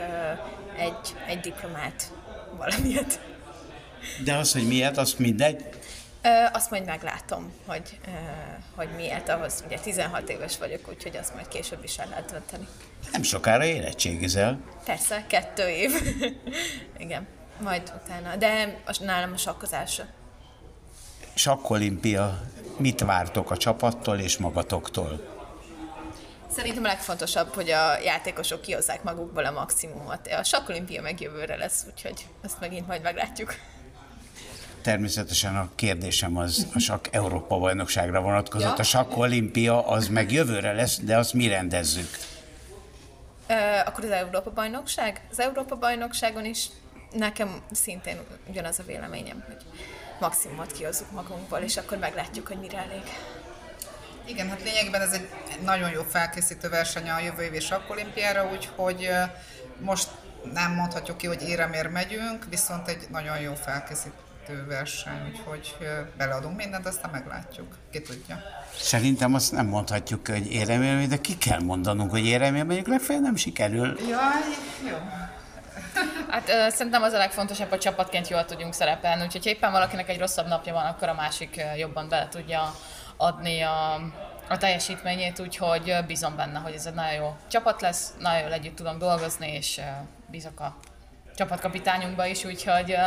egy, egy diplomát, valamiért. De az, hogy miért, azt mindegy. Ö, azt majd meglátom, hogy, ö, hogy miért. Ahhoz ugye 16 éves vagyok, úgyhogy azt majd később is el lehet dönteni. Nem sokára érettségizel. Persze, kettő év. Igen, majd utána. De nálam a sakkozásra. Sakkolimpia, mit vártok a csapattól és magatoktól? Szerintem a legfontosabb, hogy a játékosok kihozzák magukból a maximumot. A sakkolimpia meg jövőre lesz, úgyhogy ezt megint majd meglátjuk. Természetesen a kérdésem az a sakk Európa bajnokságra vonatkozott. Ja. A sakk olimpia az meg jövőre lesz, de azt mi rendezzük. Ö, akkor az Európa-bajnokság? Az Európa-bajnokságon is nekem szintén ugyanaz a véleményem, hogy maximumot kihozzuk magunkból, és akkor meglátjuk, hogy mire elég. Igen, hát lényegében ez egy nagyon jó felkészítő verseny a jövő évi sakkolimpiára, úgyhogy ö, most nem mondhatjuk ki, hogy éremért megyünk, viszont egy nagyon jó felkészítő verseny, úgyhogy beleadunk mindent, aztán meglátjuk, ki tudja. Szerintem azt nem mondhatjuk, hogy éremélmény, de ki kell mondanunk, hogy éremélmény, mondjuk legfeljebb nem sikerül. Jaj, jó. Hát ö, szerintem az a legfontosabb, hogy csapatként jól tudjunk szerepelni, úgyhogy ha éppen valakinek egy rosszabb napja van, akkor a másik jobban bele tudja adni a, a teljesítményét, úgyhogy bízom benne, hogy ez egy nagyon jó csapat lesz, nagyon jól együtt tudunk dolgozni, és bízok a csapatkapitányunkba is, úgyhogy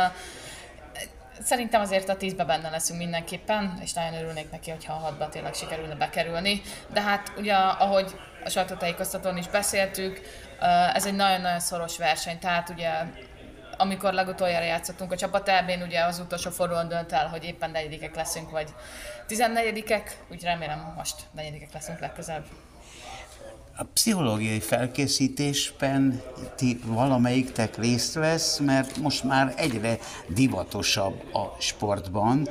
Szerintem azért a tízbe benne leszünk mindenképpen, és nagyon örülnék neki, hogyha a hatba tényleg sikerülne bekerülni. De hát ugye, ahogy a sajtótájékoztatón is beszéltük, ez egy nagyon-nagyon szoros verseny, tehát ugye amikor legutoljára játszottunk a csapat elbén, ugye az utolsó fordulón dönt el, hogy éppen negyedikek leszünk, vagy tizennegyedikek, úgy remélem most negyedikek leszünk legközelebb. A pszichológiai felkészítésben ti valamelyiktek részt vesz, mert most már egyre divatosabb a sportban.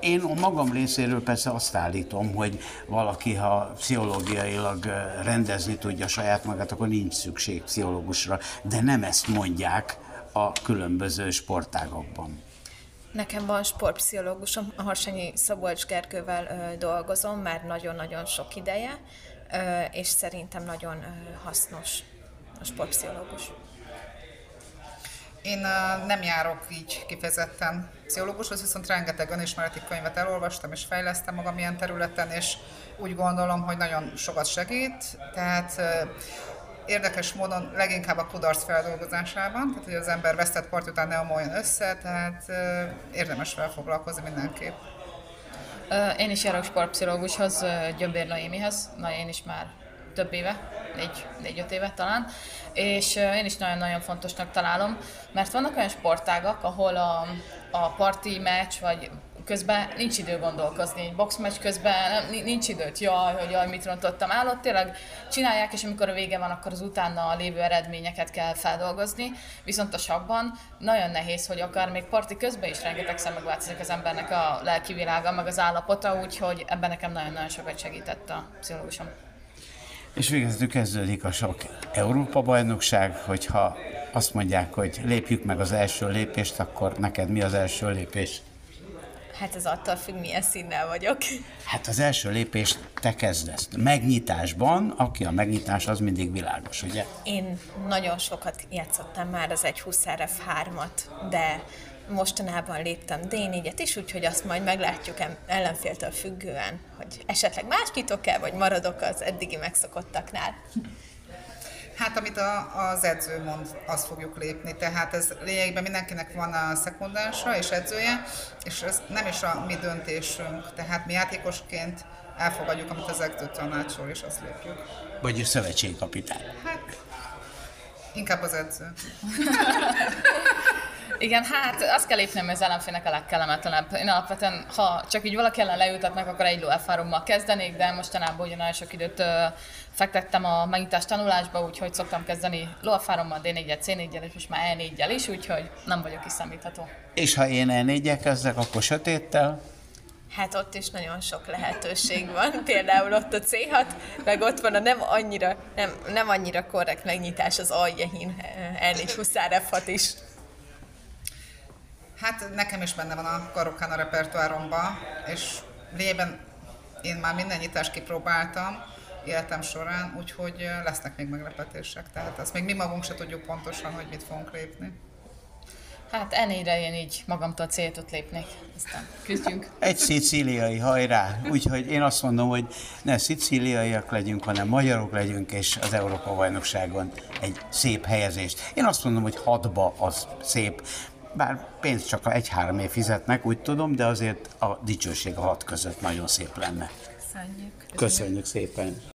Én a magam részéről persze azt állítom, hogy valaki, ha pszichológiailag rendezni tudja saját magát, akkor nincs szükség pszichológusra, de nem ezt mondják a különböző sportágokban. Nekem van sportpszichológusom, a Harsanyi Szabolcs Gergővel dolgozom már nagyon-nagyon sok ideje, és szerintem nagyon hasznos a sportpszichológus. Én nem járok így kifejezetten pszichológushoz, viszont rengeteg önismereti könyvet elolvastam, és fejlesztem magam ilyen területen, és úgy gondolom, hogy nagyon sokat segít. Tehát érdekes módon leginkább a kudarc feldolgozásában, tehát hogy az ember vesztett part után ne omoljon össze, tehát érdemes vele foglalkozni mindenképp. Én is járok sportpszichológushoz, Gyömbér Noémihez, na én is már több éve, négy, négy-öt éve talán, és én is nagyon-nagyon fontosnak találom, mert vannak olyan sportágak, ahol a, a parti meccs, vagy közben nincs idő gondolkozni, egy boxmeccs közben nincs időt, jaj, hogy jaj, mit rontottam el, ott tényleg csinálják, és amikor a vége van, akkor az utána lévő eredményeket kell feldolgozni, viszont a sakban nagyon nehéz, hogy akár még parti közben is rengetegszer megváltozik az embernek a lelki meg az állapota, úgyhogy ebben nekem nagyon-nagyon sokat segített a pszichológusom. És végezetül kezdődik a sok Európa-bajnokság, hogyha azt mondják, hogy lépjük meg az első lépést, akkor neked mi az első lépés? Hát ez attól függ, milyen színnel vagyok. Hát az első lépés te kezdesz. Megnyitásban, aki a megnyitás, az mindig világos, ugye? Én nagyon sokat játszottam már az egy 20 RF3-at, de mostanában léptem D4-et is, úgyhogy azt majd meglátjuk ellenféltől függően, hogy esetleg más nyitok el, vagy maradok az eddigi megszokottaknál. Hát, amit a, az edző mond, azt fogjuk lépni. Tehát ez lényegében mindenkinek van a szekundása és edzője, és ez nem is a mi döntésünk. Tehát mi játékosként elfogadjuk, amit az edző tanácsol, és azt lépjük. Vagy a szövetségkapitány. Hát, inkább az edző. Igen, hát azt kell lépnem, hogy az ellenfélnek a legkellemetlenebb. Én alapvetően, ha csak így valaki ellen leültetnek, akkor egy f kezdenék, de mostanában ugye nagyon sok időt fektettem a megnyitás tanulásba, úgyhogy szoktam kezdeni lóafárommal, D4-et, C4-el, és most már E4-el is, úgyhogy nem vagyok kiszámítható. És ha én E4 kezdek, akkor sötéttel, Hát ott is nagyon sok lehetőség van, például ott a C6, meg ott van a nem annyira, nem, nem annyira korrekt megnyitás az Aljehin N4 20 F6 is. Hát nekem is benne van a Karokán a repertoáromban, és lényegében én már minden nyitást kipróbáltam életem során, úgyhogy lesznek még meglepetések. Tehát azt még mi magunk se tudjuk pontosan, hogy mit fogunk lépni. Hát ennyire én így magamtól céltot lépnék, aztán küzdjünk. Egy szicíliai hajrá, úgyhogy én azt mondom, hogy ne szicíliaiak legyünk, hanem magyarok legyünk, és az Európa-bajnokságon egy szép helyezést. Én azt mondom, hogy hatba az szép, bár pénzt csak egy-három év fizetnek, úgy tudom, de azért a dicsőség a hat között nagyon szép lenne. Köszönjük. Köszönjük szépen!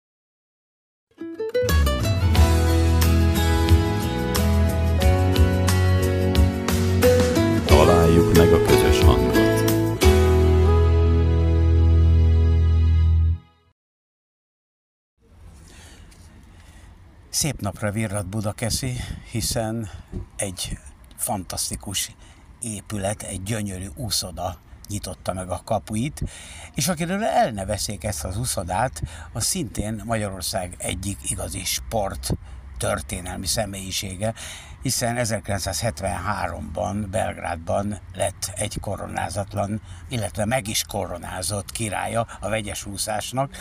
Szép napra virrat Budakeszi, hiszen egy fantasztikus épület, egy gyönyörű úszoda nyitotta meg a kapuit, és akiről elnevezték ezt az úszodát, az szintén Magyarország egyik igazi sport történelmi személyisége, hiszen 1973-ban Belgrádban lett egy koronázatlan, illetve meg is koronázott királya a vegyes úszásnak.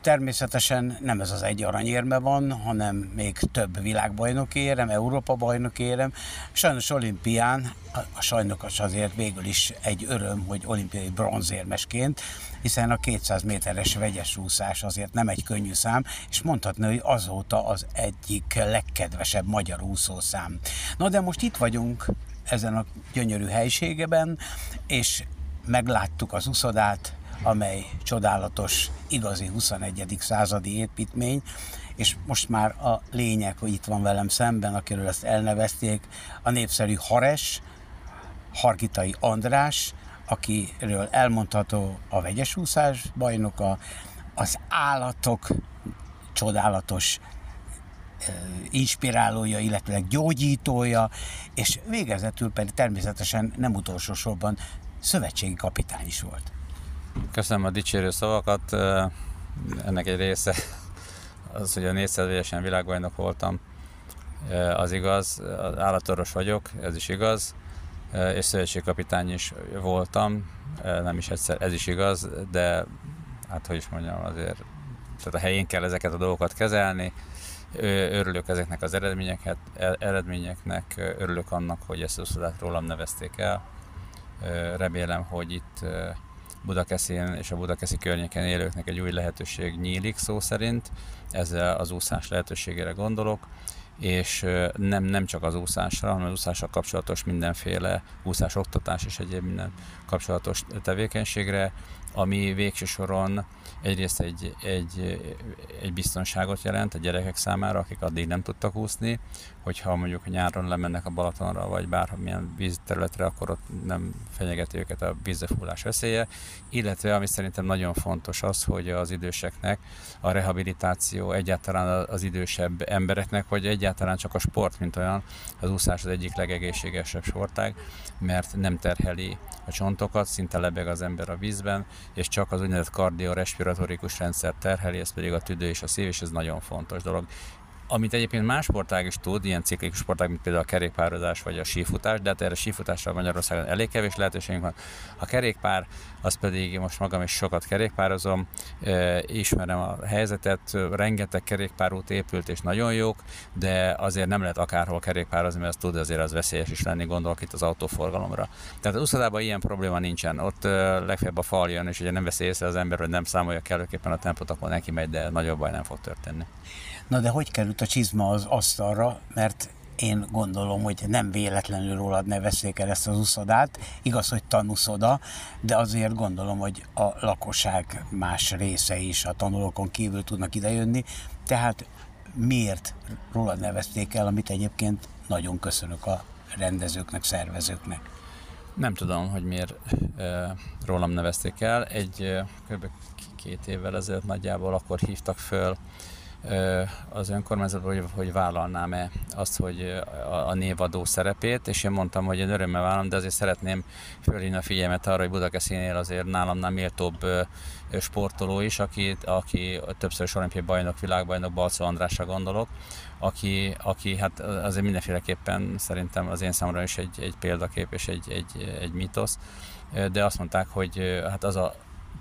Természetesen nem ez az egy aranyérme van, hanem még több világbajnoki érem, Európa bajnoki érem. Sajnos olimpián, a sajnos azért végül is egy öröm, hogy olimpiai bronzérmesként, hiszen a 200 méteres vegyes úszás azért nem egy könnyű szám, és mondhatni, hogy azóta az egyik legkedvesebb magyar úszószám. Na de most itt vagyunk ezen a gyönyörű helységeben, és megláttuk az úszodát, amely csodálatos, igazi 21. századi építmény, és most már a lényeg, hogy itt van velem szemben, akiről ezt elnevezték, a népszerű Hares, Hargitai András, akiről elmondható a vegyes úszás bajnoka, az állatok csodálatos inspirálója, illetve gyógyítója, és végezetül pedig természetesen nem utolsó sorban szövetségi kapitány is volt. Köszönöm a dicsérő szavakat. Ennek egy része az, hogy a négyszerzésen világbajnok voltam, az igaz. Állatorvos vagyok, ez is igaz, és szövetségkapitány is voltam, nem is egyszer, ez is igaz, de hát hogy is mondjam, azért tehát a helyén kell ezeket a dolgokat kezelni. Örülök ezeknek az eredményeket, e, eredményeknek, örülök annak, hogy ezt a rólam nevezték el. Remélem, hogy itt Budakeszin és a Budakeszi környéken élőknek egy új lehetőség nyílik szó szerint. Ezzel az úszás lehetőségére gondolok és nem, nem csak az úszásra, hanem az úszással kapcsolatos mindenféle úszás oktatás és egyéb minden kapcsolatos tevékenységre, ami végső soron egyrészt egy, egy, egy biztonságot jelent a gyerekek számára, akik addig nem tudtak úszni, hogyha mondjuk nyáron lemennek a Balatonra, vagy bármilyen vízterületre, akkor ott nem fenyegeti őket a vízzefullás veszélye, illetve ami szerintem nagyon fontos az, hogy az időseknek a rehabilitáció egyáltalán az idősebb embereknek, hogy egyáltalán csak a sport, mint olyan, az úszás az egyik legegészségesebb sportág, mert nem terheli a csontokat, szinte lebeg az ember a vízben, és csak az úgynevezett kardiorespiratorikus rendszer terheli, ez pedig a tüdő és a szív, és ez nagyon fontos dolog amit egyébként más sportág is tud, ilyen ciklikus sportág, mint például a kerékpározás vagy a sífutás, de hát erre sífutásra Magyarországon elég kevés lehetőségünk van. A kerékpár, az pedig most magam is sokat kerékpározom, ismerem a helyzetet, rengeteg kerékpárút épült és nagyon jók, de azért nem lehet akárhol kerékpározni, mert az tud azért az veszélyes is lenni, gondolok itt az autóforgalomra. Tehát az úszodában ilyen probléma nincsen. Ott legfeljebb a fal jön, és ugye nem veszi észre az ember, hogy nem számolja kellőképpen a tempót, akkor neki megy, de nagyobb baj nem fog történni. Na de hogy került a csizma az asztalra, mert én gondolom, hogy nem véletlenül rólad nevezték el ezt az uszodát. Igaz, hogy tanúszoda, de azért gondolom, hogy a lakosság más része is a tanulókon kívül tudnak idejönni. Tehát miért rólad nevezték el, amit egyébként nagyon köszönök a rendezőknek, szervezőknek. Nem tudom, hogy miért e, rólam nevezték el. Egy e, kb. két évvel ezelőtt nagyjából akkor hívtak föl az önkormányzatban, hogy, hogy vállalnám-e azt, hogy a, a névadó szerepét, és én mondtam, hogy én örömmel vállalom, de azért szeretném fölhívni a figyelmet arra, hogy Budakeszinél azért nálamnál méltóbb sportoló is, aki, aki többször olimpiai bajnok, világbajnok, Balcó Andrásra gondolok, aki, aki hát azért mindenféleképpen szerintem az én számomra is egy, egy példakép és egy, egy, egy mitosz, de azt mondták, hogy hát az a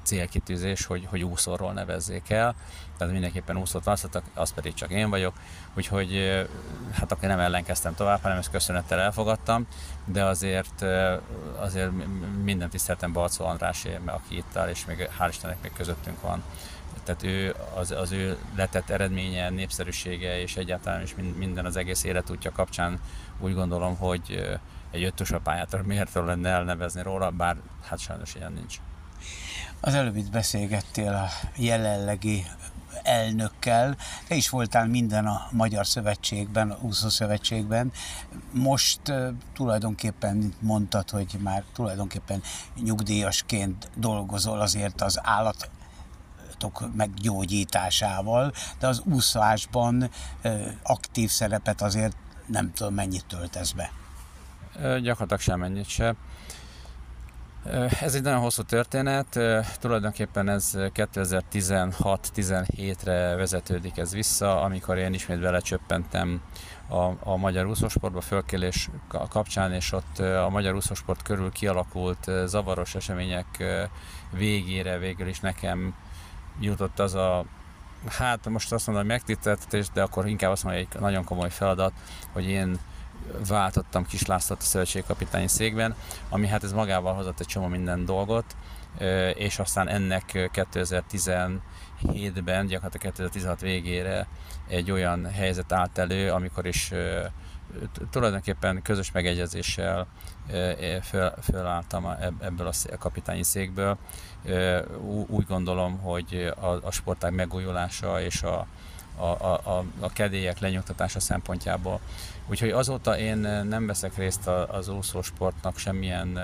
célkitűzés, hogy, hogy úszóról nevezzék el, tehát mindenképpen úszót választottak, az pedig csak én vagyok, úgyhogy hát akkor nem ellenkeztem tovább, hanem ezt köszönettel elfogadtam, de azért, azért minden tiszteltem Balcó Andrásé, aki itt áll, és még hál' Istennek még közöttünk van. Tehát ő, az, az ő letett eredménye, népszerűsége és egyáltalán is minden az egész életútja kapcsán úgy gondolom, hogy egy ötös a pályát miért lenne elnevezni róla, bár hát sajnos ilyen nincs. Az előbb itt beszélgettél a jelenlegi elnökkel. Te is voltál minden a Magyar Szövetségben, a Úszó Szövetségben. Most tulajdonképpen mondtad, hogy már tulajdonképpen nyugdíjasként dolgozol azért az állat meggyógyításával, de az úszásban aktív szerepet azért nem tudom mennyit töltesz be. Gyakorlatilag semmennyit se. Ez egy nagyon hosszú történet, tulajdonképpen ez 2016-17-re vezetődik ez vissza, amikor én ismét belecsöppentem a, a magyar úszósportba fölkélés kapcsán, és ott a magyar úszósport körül kialakult zavaros események végére végül is nekem jutott az a hát most azt mondom, hogy megtiszteltetés, de akkor inkább azt mondom, hogy egy nagyon komoly feladat, hogy én váltottam Kis Lászlót a szövetségkapitányi székben, ami hát ez magával hozott egy csomó minden dolgot, és aztán ennek 2017-ben, gyakorlatilag 2016 végére egy olyan helyzet állt elő, amikor is tulajdonképpen közös megegyezéssel föl, fölálltam ebből a kapitányi székből. Úgy gondolom, hogy a, a sportág megújulása és a, a, a, a kedélyek lenyugtatása szempontjából. Úgyhogy azóta én nem veszek részt az úszósportnak semmilyen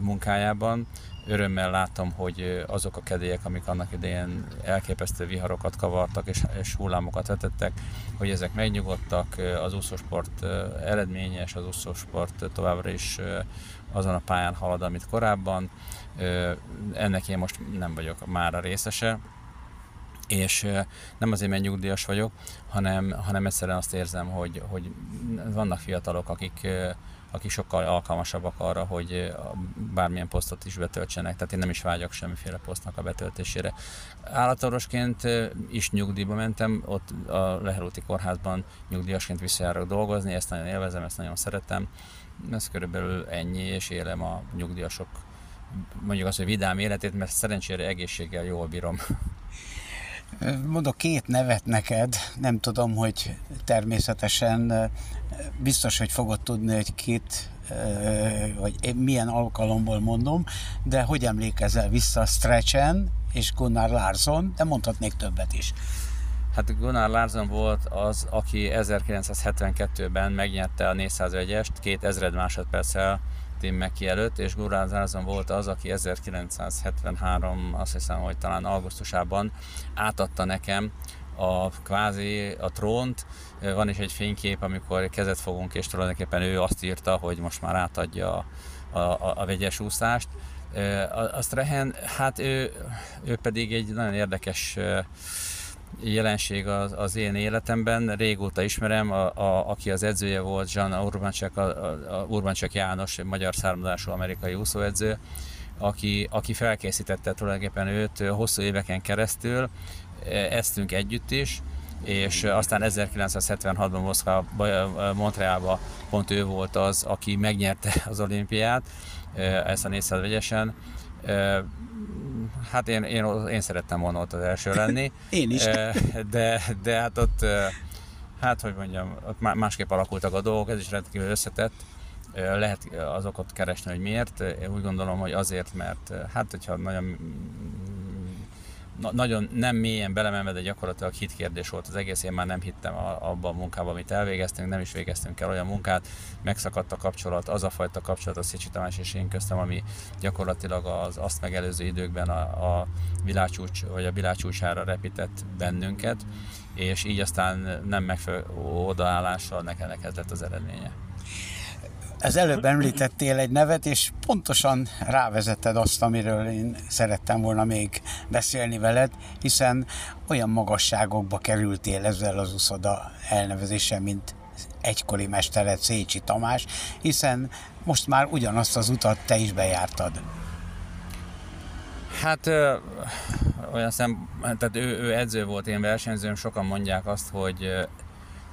munkájában. Örömmel látom, hogy azok a kedélyek, amik annak idején elképesztő viharokat kavartak és, és hullámokat vetettek, hogy ezek megnyugodtak, az úszósport eredményes, az úszósport továbbra is azon a pályán halad, amit korábban. Ennek én most nem vagyok már a részese, és nem azért, mert nyugdíjas vagyok, hanem, hanem egyszerűen azt érzem, hogy, hogy vannak fiatalok, akik, akik sokkal alkalmasabbak arra, hogy bármilyen posztot is betöltsenek, tehát én nem is vágyok semmiféle posztnak a betöltésére. Állatorvosként is nyugdíjba mentem, ott a Lehelúti kórházban nyugdíjasként visszajárok dolgozni, ezt nagyon élvezem, ezt nagyon szeretem. Ez körülbelül ennyi, és élem a nyugdíjasok mondjuk azt, hogy vidám életét, mert szerencsére egészséggel jól bírom. Mondok két nevet neked, nem tudom, hogy természetesen biztos, hogy fogod tudni, hogy két vagy milyen alkalomból mondom, de hogy emlékezel vissza Stretchen és Gunnar Larsson, de mondhatnék többet is. Hát Gunnar Larsson volt az, aki 1972-ben megnyerte a 401-est, két ezred másodperccel Tim Meki előtt, és Gurán Zárzon volt az, aki 1973, azt hiszem, hogy talán augusztusában átadta nekem a kvázi a trónt. Van is egy fénykép, amikor kezet fogunk, és tulajdonképpen ő azt írta, hogy most már átadja a, a, a vegyes úszást. Azt Rehen, hát ő, ő pedig egy nagyon érdekes jelenség az, az én életemben. Régóta ismerem, a, a, aki az edzője volt, Jean Urbancsek, a, a, a János, magyar származású amerikai úszóedző, aki, aki felkészítette tulajdonképpen őt hosszú éveken keresztül, eztünk együtt is, és aztán 1976-ban Moszkva, Montrealban pont ő volt az, aki megnyerte az olimpiát, ezt a 400 vegyesen hát én, én, én szerettem volna ott az első lenni. én is. De, de hát ott, hát hogy mondjam, ott másképp alakultak a dolgok, ez is rendkívül összetett. Lehet az okot keresni, hogy miért. Én úgy gondolom, hogy azért, mert hát hogyha nagyon na, nagyon nem mélyen belemenve, de gyakorlatilag hitkérdés volt az egész. Én már nem hittem a, abban a munkában, amit elvégeztünk, nem is végeztünk el olyan munkát, megszakadt a kapcsolat, az a fajta kapcsolat a Szicsi Tamás és én köztem, ami gyakorlatilag az azt megelőző időkben a, a világcsúcs, vagy a világcsúcsára repített bennünket, és így aztán nem megfelelő odaállással nekem lett az eredménye. Az előbb említettél egy nevet, és pontosan rávezetted azt, amiről én szerettem volna még beszélni veled, hiszen olyan magasságokba kerültél ezzel az uszoda elnevezéssel, mint egykori mestered Szécsi Tamás, hiszen most már ugyanazt az utat te is bejártad. Hát ö, olyan szem, tehát ő, ő edző volt, én versenyzőm, sokan mondják azt, hogy,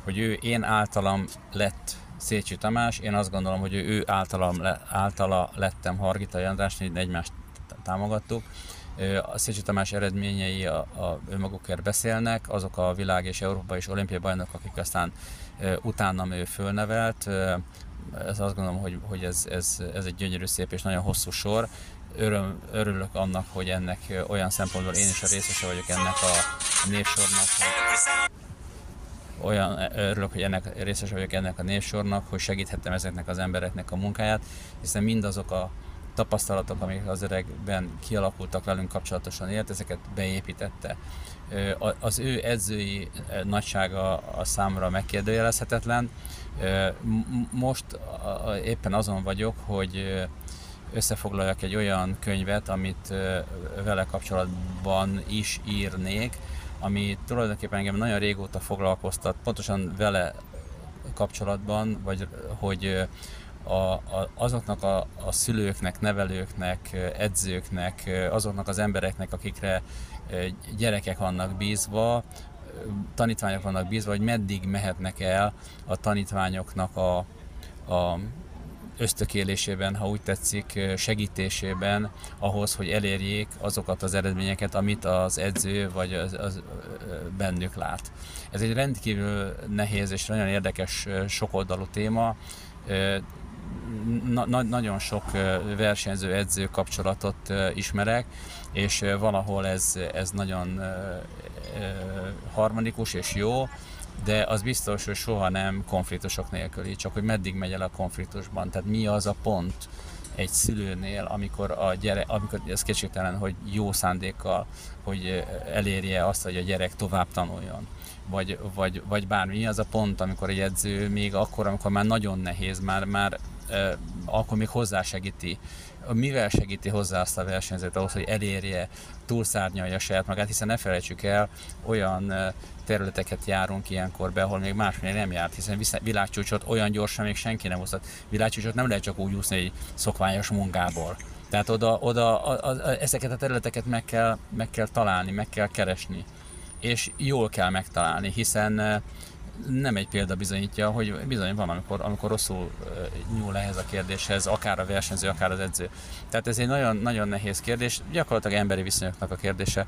hogy ő én általam lett Szécsi Tamás, én azt gondolom, hogy ő, ő általam, le, általa lettem Hargita András, egymást támogattuk. A Szécsi Tamás eredményei a, a önmagukért beszélnek, azok a világ és Európa és olimpiai bajnok, akik aztán ö, utánam ő fölnevelt, ez azt gondolom, hogy, hogy ez, ez, ez egy gyönyörű szép és nagyon hosszú sor. Öröm, örülök annak, hogy ennek olyan szempontból én is a részese vagyok ennek a névsornak, hogy olyan örülök, hogy ennek részes vagyok ennek a névsornak, hogy segíthettem ezeknek az embereknek a munkáját, hiszen mindazok a tapasztalatok, amik az öregben kialakultak velünk kapcsolatosan élt, ezeket beépítette. Az ő edzői nagysága a számra megkérdőjelezhetetlen. Most éppen azon vagyok, hogy összefoglaljak egy olyan könyvet, amit vele kapcsolatban is írnék, ami tulajdonképpen engem nagyon régóta foglalkoztat, pontosan vele kapcsolatban, vagy hogy a, a, azoknak a, a szülőknek, nevelőknek, edzőknek, azoknak az embereknek, akikre gyerekek vannak bízva, tanítványok vannak bízva, hogy meddig mehetnek el a tanítványoknak a, a ösztökélésében, ha úgy tetszik, segítésében ahhoz, hogy elérjék azokat az eredményeket, amit az edző vagy az, az bennük lát. Ez egy rendkívül nehéz és nagyon érdekes sokoldalú téma. Na, na, nagyon sok ö, versenyző edző kapcsolatot ismerek, és valahol ez, ez nagyon harmonikus és jó, de az biztos, hogy soha nem konfliktusok nélküli, csak hogy meddig megy el a konfliktusban. Tehát mi az a pont egy szülőnél, amikor a gyerek, amikor ez kétségtelen, hogy jó szándékkal, hogy elérje azt, hogy a gyerek tovább tanuljon. Vagy, vagy, vagy bármi, mi az a pont, amikor egy edző még akkor, amikor már nagyon nehéz, már, már eh, akkor még hozzásegíti mivel segíti hozzá azt a versenyzőt ahhoz, hogy elérje, túlszárnyalja saját magát, hiszen ne felejtsük el, olyan területeket járunk ilyenkor be, ahol még másnél nem járt, hiszen világcsúcsot olyan gyorsan még senki nem hozhat. Világcsúcsot nem lehet csak úgy úszni egy szokványos munkából. Tehát oda, oda a, a, a, ezeket a területeket meg kell, meg kell találni, meg kell keresni. És jól kell megtalálni, hiszen nem egy példa bizonyítja, hogy bizony van, amikor, amikor rosszul nyúl ehhez a kérdéshez, akár a versenyző, akár az edző. Tehát ez egy nagyon, nagyon nehéz kérdés, gyakorlatilag emberi viszonyoknak a kérdése.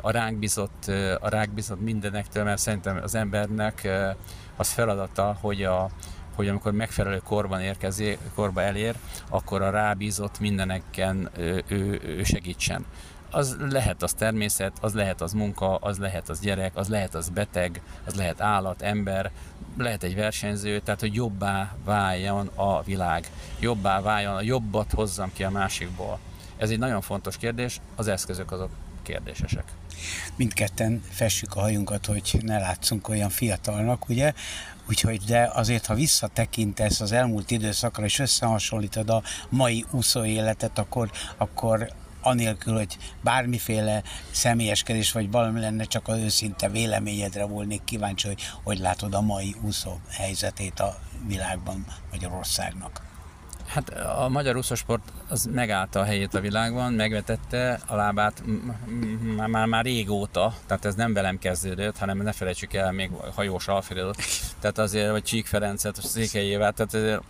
A ránk bizott, a ránk bizott mindenektől, mert szerintem az embernek az feladata, hogy a, hogy amikor megfelelő korban érkezik, korba elér, akkor a rábízott mindeneken ő, ő segítsen az lehet az természet, az lehet az munka, az lehet az gyerek, az lehet az beteg, az lehet állat, ember, lehet egy versenyző, tehát hogy jobbá váljon a világ, jobbá váljon, a jobbat hozzam ki a másikból. Ez egy nagyon fontos kérdés, az eszközök azok kérdésesek. mindketten fessük a hajunkat, hogy ne látszunk olyan fiatalnak, ugye? Úgyhogy, de azért, ha visszatekintesz az elmúlt időszakra, és összehasonlítod a mai úszó életet, akkor, akkor anélkül, hogy bármiféle személyeskedés vagy valami lenne, csak az őszinte véleményedre volnék kíváncsi, hogy hogy látod a mai úszó helyzetét a világban, Magyarországnak. Hát a magyar úszósport az megállta a helyét a világban, megvetette a lábát már, már, már régóta, tehát ez nem velem kezdődött, hanem ne felejtsük el még hajós Alfredot, tehát azért, vagy Csík Ferencet, Székely Évát, tehát azért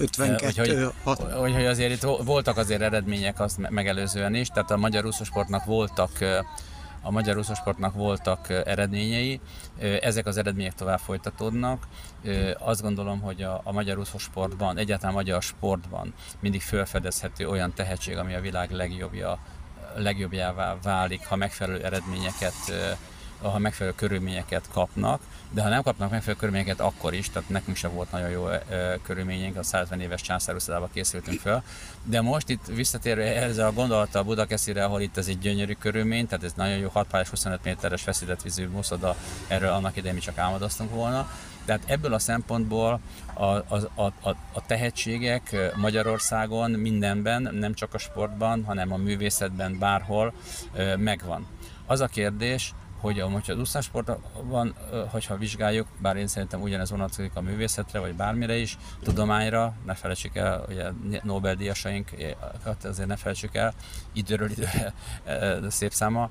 52, hogy, hogy, hogy, hogy azért itt voltak azért eredmények azt me- megelőzően is, tehát a magyar úszósportnak voltak a magyar úszósportnak voltak eredményei, ezek az eredmények tovább folytatódnak. Azt gondolom, hogy a, a magyar úszósportban, egyáltalán a magyar sportban mindig felfedezhető olyan tehetség, ami a világ legjobbja, legjobbjává válik, ha megfelelő eredményeket ha megfelelő körülményeket kapnak, de ha nem kapnak megfelelő körülményeket, akkor is, tehát nekünk sem volt nagyon jó körülményünk, a 150 éves császárúszodába készültünk föl. De most itt visszatérve ezzel a gondolattal Budakeszire, ahol itt ez egy gyönyörű körülmény, tehát ez nagyon jó 6 pályás 25 méteres feszített vízű muszoda, erről annak idején mi csak álmodoztunk volna. Tehát ebből a szempontból a, a, a, a, tehetségek Magyarországon mindenben, nem csak a sportban, hanem a művészetben, bárhol megvan. Az a kérdés, hogy a, hogyha az úszásportban, hogyha vizsgáljuk, bár én szerintem ugyanez vonatkozik a művészetre, vagy bármire is, tudományra, ne felejtsük el, ugye Nobel-díjasainkat azért ne felejtsük el, időről időre szép száma,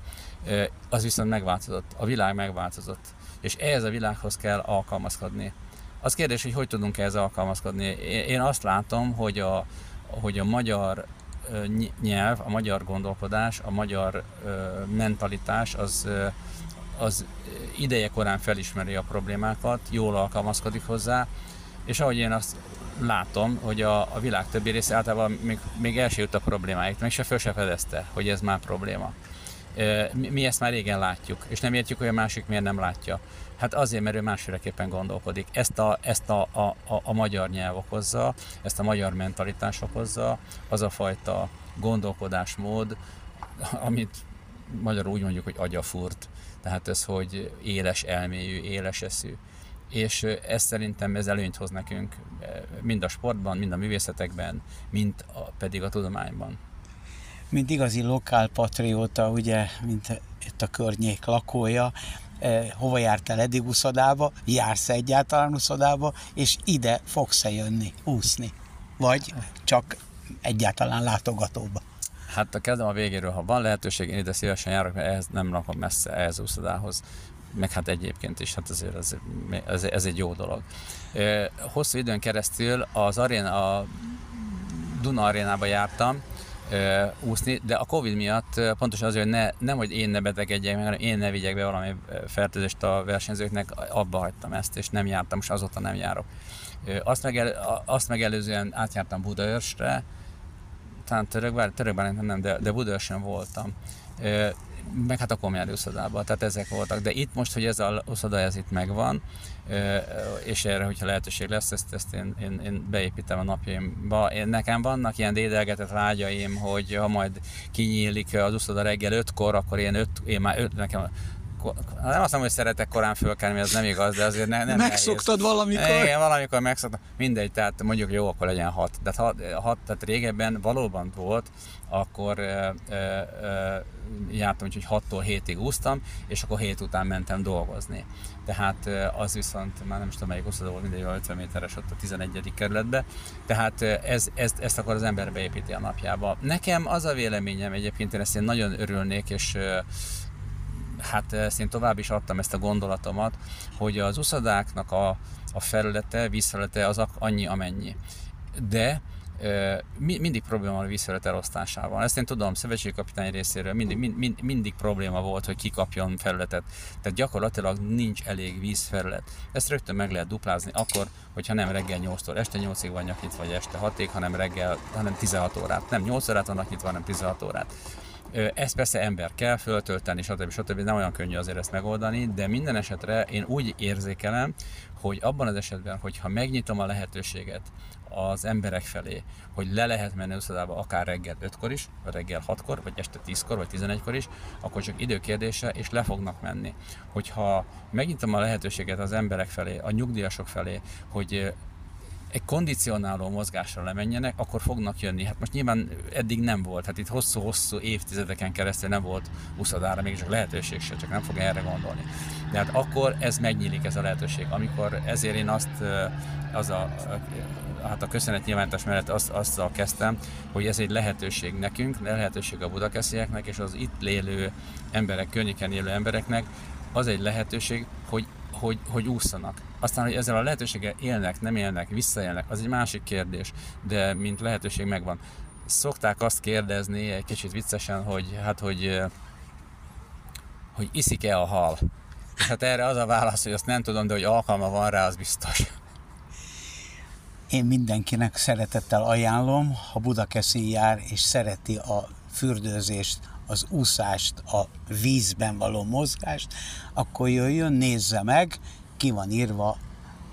az viszont megváltozott, a világ megváltozott, és ehhez a világhoz kell alkalmazkodni. Az kérdés, hogy hogy tudunk ehhez alkalmazkodni. Én azt látom, hogy a, hogy a magyar nyelv, a magyar gondolkodás, a magyar mentalitás az, az ideje korán felismeri a problémákat, jól alkalmazkodik hozzá, és ahogy én azt látom, hogy a, a világ többi része általában még, még el a problémáit, meg se föl se fedezte, hogy ez már probléma. Mi, mi ezt már régen látjuk, és nem értjük, hogy a másik miért nem látja. Hát azért, mert ő másféleképpen gondolkodik. Ezt a, ezt a, a, a, a magyar nyelv okozza, ezt a magyar mentalitás okozza, az a fajta gondolkodásmód, amit magyarul úgy mondjuk, hogy agyafurt. Tehát ez, hogy éles elmélyű, éles eszű. És ez szerintem ez előnyt hoz nekünk mind a sportban, mind a művészetekben, mind a, pedig a tudományban. Mint igazi lokálpatrióta, ugye, mint itt a környék lakója, hova jártál eddig úszodába, jársz egyáltalán úszodába, és ide fogsz-e jönni, úszni? Vagy csak egyáltalán látogatóba? Hát a kezdem a végéről, ha van lehetőség, én ide szívesen járok, mert ehhez nem lakom messze, ehhez úszodához meg hát egyébként is, hát azért ez, ez, ez egy jó dolog. Hosszú időn keresztül az aréna, a Duna arénába jártam, úszni, de a Covid miatt pontosan azért, hogy ne, nem, hogy én ne betegedjek meg, hanem én ne vigyek be valami fertőzést a versenyzőknek, abba hagytam ezt, és nem jártam, most azóta nem járok. Azt, megel, azt megelőzően átjártam Budaörsre, talán Törökbár, Törökbár nem, de, de Budaörsön voltam meg hát a komjár uszodában, tehát ezek voltak. De itt most, hogy ez a uszoda, ez itt megvan, és erre, hogyha lehetőség lesz, ezt, ezt én, én, én beépítem a napjaimba. Én, nekem vannak ilyen dédelgetett vágyaim, hogy ha majd kinyílik az uszoda reggel ötkor, akkor én, öt, én már öt, nekem nem azt mondom, hogy szeretek korán fölkelni, ez nem igaz, de azért ne, nem Megszoktad nehéz. valamikor? Igen, valamikor megszoktam. Mindegy, tehát mondjuk jó, akkor legyen hat. De hat, hat tehát régebben valóban volt, akkor e, e, e, jártam, úgyhogy 6-tól 7-ig úsztam, és akkor 7 után mentem dolgozni. Tehát az viszont, már nem is tudom melyik úszodó volt, mindegy, 50 méteres ott a 11. kerületbe. Tehát ez, ez, ezt akkor az ember beépíti a napjába. Nekem az a véleményem egyébként, én ezt én nagyon örülnék, és hát ezt én tovább is adtam ezt a gondolatomat, hogy az uszadáknak a, a felülete, vízfelülete az annyi, amennyi. De mindig probléma van a vízfelület elosztásával. Ezt én tudom, szövetségkapitány részéről mindig, mind, mind, mindig probléma volt, hogy kikapjon felületet. Tehát gyakorlatilag nincs elég vízfelület. Ezt rögtön meg lehet duplázni akkor, hogyha nem reggel 8-tól este 8-ig vannak nyitva, vagy este 6-ig, hanem reggel, hanem 16 órát. Nem 8 órát vannak nyitva, hanem 16 órát. Ezt persze ember kell föltölteni, stb. stb. Nem olyan könnyű azért ezt megoldani, de minden esetre én úgy érzékelem, hogy abban az esetben, hogyha megnyitom a lehetőséget az emberek felé, hogy le lehet menni uszodába akár reggel 5-kor is, vagy reggel 6-kor, vagy este 10-kor, vagy 11-kor is, akkor csak időkérdése, és le fognak menni. Hogyha megnyitom a lehetőséget az emberek felé, a nyugdíjasok felé, hogy egy kondicionáló mozgásra lemenjenek, akkor fognak jönni. Hát most nyilván eddig nem volt, hát itt hosszú-hosszú évtizedeken keresztül nem volt uszadára, még csak lehetőség se, csak nem fog erre gondolni. De hát akkor ez megnyílik ez a lehetőség, amikor ezért én azt, az a, hát a köszönet nyilvántás mellett azt, azzal kezdtem, hogy ez egy lehetőség nekünk, lehetőség a budakeszieknek és az itt lélő emberek, környéken élő embereknek, az egy lehetőség, hogy hogy, hogy ússzanak. Aztán, hogy ezzel a lehetőséggel élnek, nem élnek, visszaélnek, az egy másik kérdés, de mint lehetőség megvan. Szokták azt kérdezni egy kicsit viccesen, hogy hát, hogy, hogy iszik-e a hal. És hát erre az a válasz, hogy azt nem tudom, de hogy alkalma van rá, az biztos. Én mindenkinek szeretettel ajánlom, ha Budakeszi jár és szereti a fürdőzést, az úszást, a vízben való mozgást, akkor jöjjön, nézze meg, ki van írva,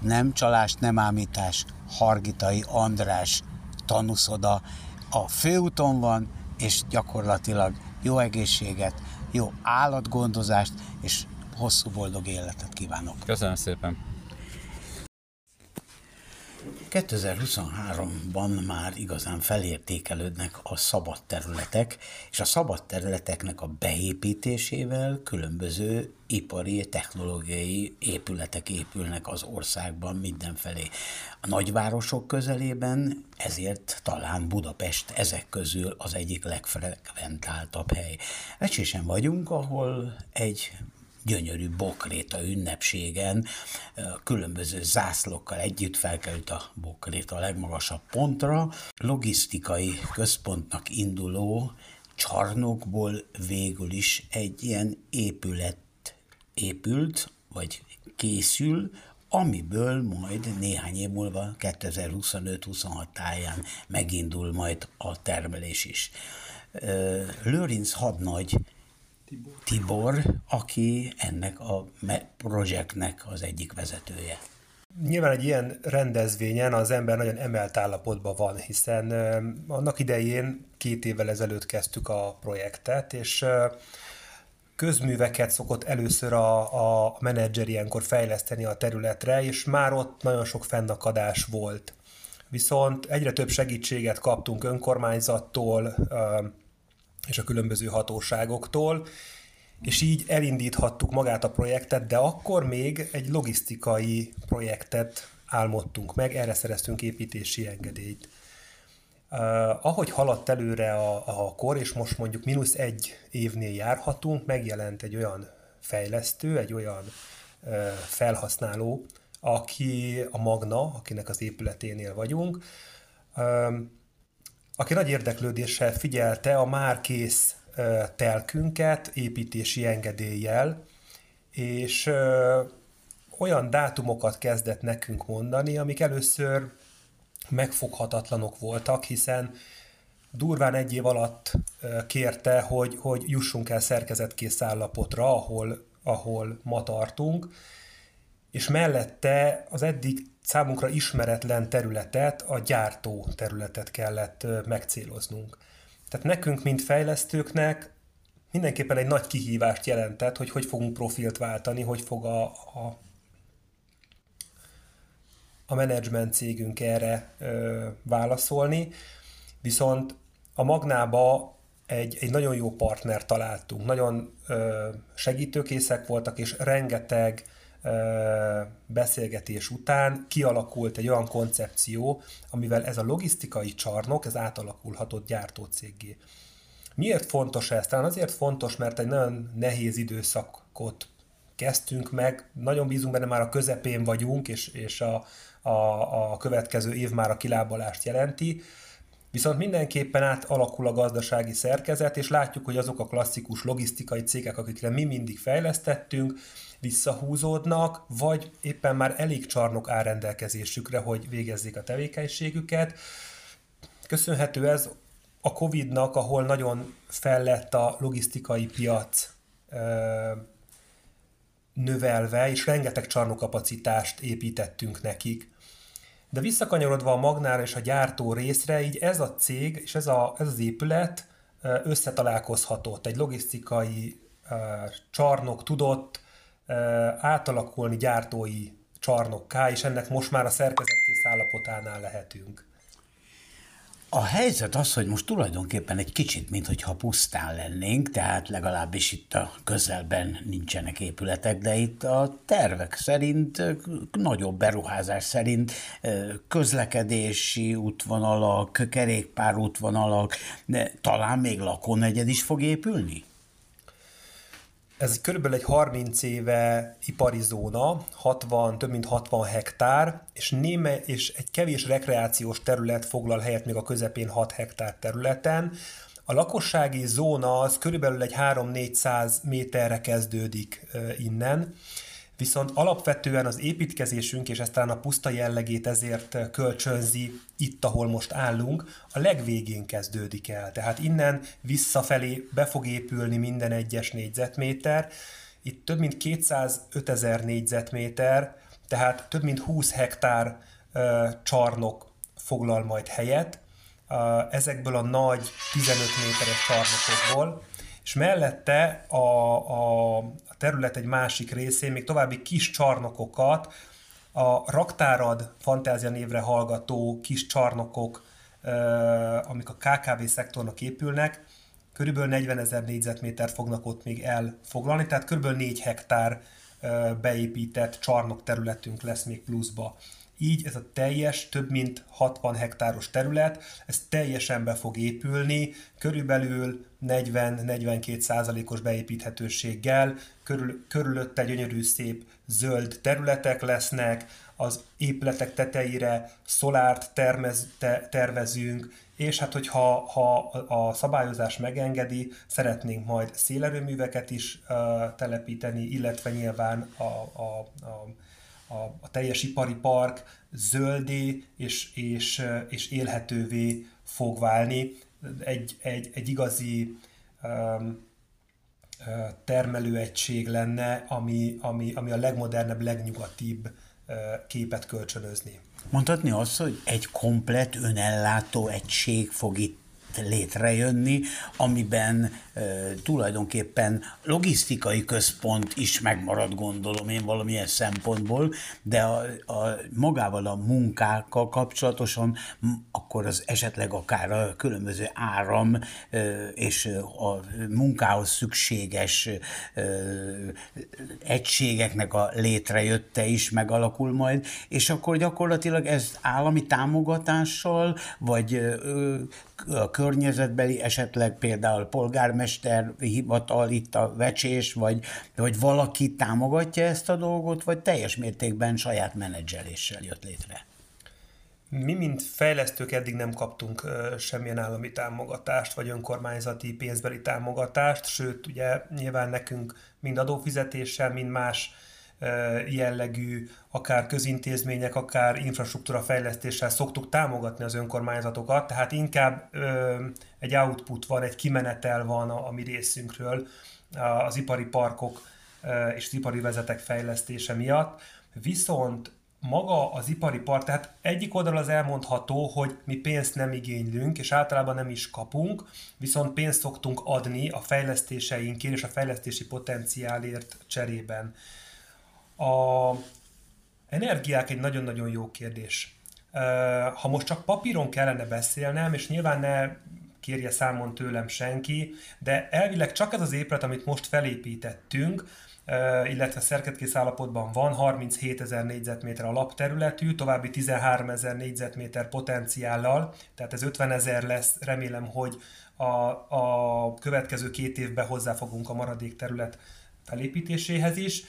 nem csalás, nem ámítás, Hargitai András tanúszoda. A főúton van, és gyakorlatilag jó egészséget, jó állatgondozást, és hosszú boldog életet kívánok. Köszönöm szépen. 2023-ban már igazán felértékelődnek a szabad területek, és a szabad területeknek a beépítésével különböző ipari, technológiai épületek épülnek az országban mindenfelé. A nagyvárosok közelében ezért talán Budapest ezek közül az egyik legfrekventáltabb hely. Ecsésen vagyunk, ahol egy gyönyörű bokréta ünnepségen különböző zászlókkal együtt felkerült a bokréta a legmagasabb pontra. Logisztikai központnak induló csarnokból végül is egy ilyen épület épült, vagy készül, amiből majd néhány év múlva, 2025-26 táján megindul majd a termelés is. Lőrinc hadnagy Tibor. Tibor, aki ennek a projektnek az egyik vezetője. Nyilván egy ilyen rendezvényen az ember nagyon emelt állapotban van, hiszen annak idején két évvel ezelőtt kezdtük a projektet, és közműveket szokott először a, a menedzser ilyenkor fejleszteni a területre, és már ott nagyon sok fennakadás volt. Viszont egyre több segítséget kaptunk önkormányzattól, és a különböző hatóságoktól, és így elindíthattuk magát a projektet, de akkor még egy logisztikai projektet álmodtunk meg, erre szereztünk építési engedélyt. Uh, ahogy haladt előre a, a kor, és most mondjuk mínusz egy évnél járhatunk, megjelent egy olyan fejlesztő, egy olyan uh, felhasználó, aki a Magna, akinek az épületénél vagyunk, uh, aki nagy érdeklődéssel figyelte a már kész telkünket építési engedéllyel, és olyan dátumokat kezdett nekünk mondani, amik először megfoghatatlanok voltak, hiszen durván egy év alatt kérte, hogy, hogy jussunk el szerkezetkész állapotra, ahol, ahol ma tartunk, és mellette az eddig számunkra ismeretlen területet, a gyártó területet kellett megcéloznunk. Tehát nekünk, mint fejlesztőknek mindenképpen egy nagy kihívást jelentett, hogy hogy fogunk profilt váltani, hogy fog a, a, a menedzsment cégünk erre ö, válaszolni. Viszont a Magnába egy, egy nagyon jó partner találtunk, nagyon ö, segítőkészek voltak, és rengeteg beszélgetés után kialakult egy olyan koncepció, amivel ez a logisztikai csarnok, ez átalakulhatott gyártócéggé. Miért fontos ez? Talán azért fontos, mert egy nagyon nehéz időszakot kezdtünk meg, nagyon bízunk benne, már a közepén vagyunk, és, és a, a, a következő év már a kilábalást jelenti, Viszont mindenképpen átalakul a gazdasági szerkezet, és látjuk, hogy azok a klasszikus logisztikai cégek, akikre mi mindig fejlesztettünk, visszahúzódnak, vagy éppen már elég csarnok áll rendelkezésükre, hogy végezzék a tevékenységüket. Köszönhető ez a Covid-nak, ahol nagyon fellett a logisztikai piac növelve, és rengeteg csarnokapacitást építettünk nekik. De visszakanyarodva a Magnára és a gyártó részre, így ez a cég és ez, a, ez az épület összetalálkozhatott. Egy logisztikai csarnok tudott átalakulni gyártói csarnokká, és ennek most már a szerkezetkész állapotánál lehetünk. A helyzet az, hogy most tulajdonképpen egy kicsit, mintha pusztán lennénk, tehát legalábbis itt a közelben nincsenek épületek, de itt a tervek szerint, nagyobb beruházás szerint közlekedési útvonalak, kerékpár útvonalak, de talán még lakónegyed is fog épülni? Ez körülbelül egy 30 éve ipari zóna, 60, több mint 60 hektár, és, néme, és egy kevés rekreációs terület foglal helyet még a közepén 6 hektár területen. A lakossági zóna az körülbelül egy 3-400 méterre kezdődik innen, Viszont alapvetően az építkezésünk, és ez talán a puszta jellegét ezért kölcsönzi itt, ahol most állunk, a legvégén kezdődik el. Tehát innen visszafelé be fog épülni minden egyes négyzetméter. Itt több mint 205 ezer négyzetméter, tehát több mint 20 hektár ö, csarnok foglal majd helyet. Ezekből a nagy 15 méteres csarnokokból, és mellette a, a, terület egy másik részén még további kis csarnokokat A raktárad fantázia névre hallgató kis csarnokok, amik a KKV szektornak épülnek, körülbelül 40 ezer négyzetméter fognak ott még elfoglalni, tehát körülbelül 4 hektár beépített csarnok területünk lesz még pluszba. Így ez a teljes, több mint 60 hektáros terület, ez teljesen be fog épülni, körülbelül 40-42 százalékos beépíthetőséggel, körül, körülötte gyönyörű szép zöld területek lesznek, az épületek tetejére szolárt termez, te, tervezünk, és hát hogyha ha a szabályozás megengedi, szeretnénk majd szélerőműveket is uh, telepíteni, illetve nyilván a, a, a, a, a teljes ipari park zöldé és, és, és élhetővé fog válni. Egy, egy, egy igazi um, termelőegység lenne, ami, ami, ami a legmodernebb, legnyugatibb képet kölcsönözni. Mondhatni azt, hogy egy komplet önellátó egység fog itt létrejönni, amiben tulajdonképpen logisztikai központ is megmarad, gondolom én valamilyen szempontból, de a, a, magával a munkákkal kapcsolatosan akkor az esetleg akár a különböző áram és a munkához szükséges egységeknek a létrejötte is megalakul majd, és akkor gyakorlatilag ez állami támogatással, vagy a környezetbeli esetleg például polgármester hivatal, itt a vecsés, vagy, vagy valaki támogatja ezt a dolgot, vagy teljes mértékben saját menedzseléssel jött létre? Mi, mint fejlesztők eddig nem kaptunk semmilyen állami támogatást, vagy önkormányzati pénzbeli támogatást, sőt, ugye nyilván nekünk mind adófizetéssel, mind más jellegű, akár közintézmények, akár infrastruktúra fejlesztéssel szoktuk támogatni az önkormányzatokat, tehát inkább egy output van, egy kimenetel van a, a mi részünkről az ipari parkok és az ipari vezetek fejlesztése miatt. Viszont maga az ipari park, tehát egyik oldal az elmondható, hogy mi pénzt nem igénylünk, és általában nem is kapunk, viszont pénzt szoktunk adni a fejlesztéseinkért és a fejlesztési potenciálért cserében. A energiák egy nagyon-nagyon jó kérdés. Ha most csak papíron kellene beszélnem, és nyilván ne kérje számon tőlem senki, de elvileg csak ez az épület, amit most felépítettünk, illetve szerketkész állapotban van, 37 ezer négyzetméter alapterületű, további 13 ezer négyzetméter potenciállal, tehát ez 50 ezer lesz, remélem, hogy a, a következő két évben hozzáfogunk a maradék terület felépítéséhez is.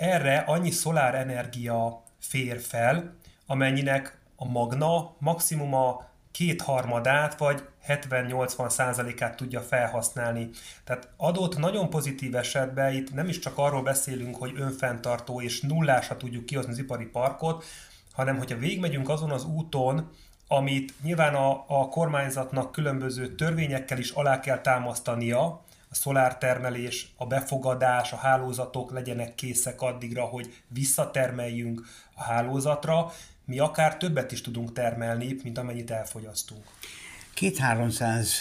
Erre annyi szolárenergia fér fel, amennyinek a magna maximum a kétharmadát vagy 70-80 százalékát tudja felhasználni. Tehát adott nagyon pozitív esetben itt nem is csak arról beszélünk, hogy önfenntartó és nullásra tudjuk kihozni az ipari parkot, hanem hogyha végigmegyünk azon az úton, amit nyilván a, a kormányzatnak különböző törvényekkel is alá kell támasztania, a szolártermelés, a befogadás, a hálózatok legyenek készek addigra, hogy visszatermeljünk a hálózatra, mi akár többet is tudunk termelni, mint amennyit elfogyasztunk. Két-háromszáz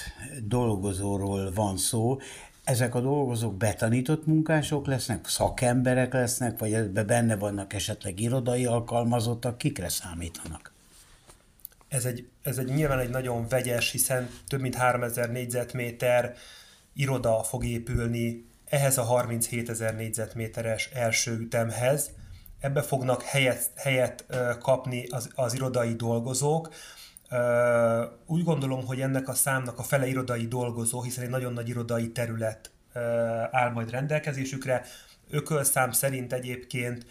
dolgozóról van szó, ezek a dolgozók betanított munkások lesznek, szakemberek lesznek, vagy ebben benne vannak esetleg irodai alkalmazottak, kikre számítanak? Ez egy, ez egy nyilván egy nagyon vegyes, hiszen több mint 3000 négyzetméter iroda fog épülni ehhez a 37 ezer négyzetméteres első ütemhez. Ebbe fognak helyet, helyet kapni az, az irodai dolgozók. Úgy gondolom, hogy ennek a számnak a fele irodai dolgozó, hiszen egy nagyon nagy irodai terület áll majd rendelkezésükre. Ökölszám szerint egyébként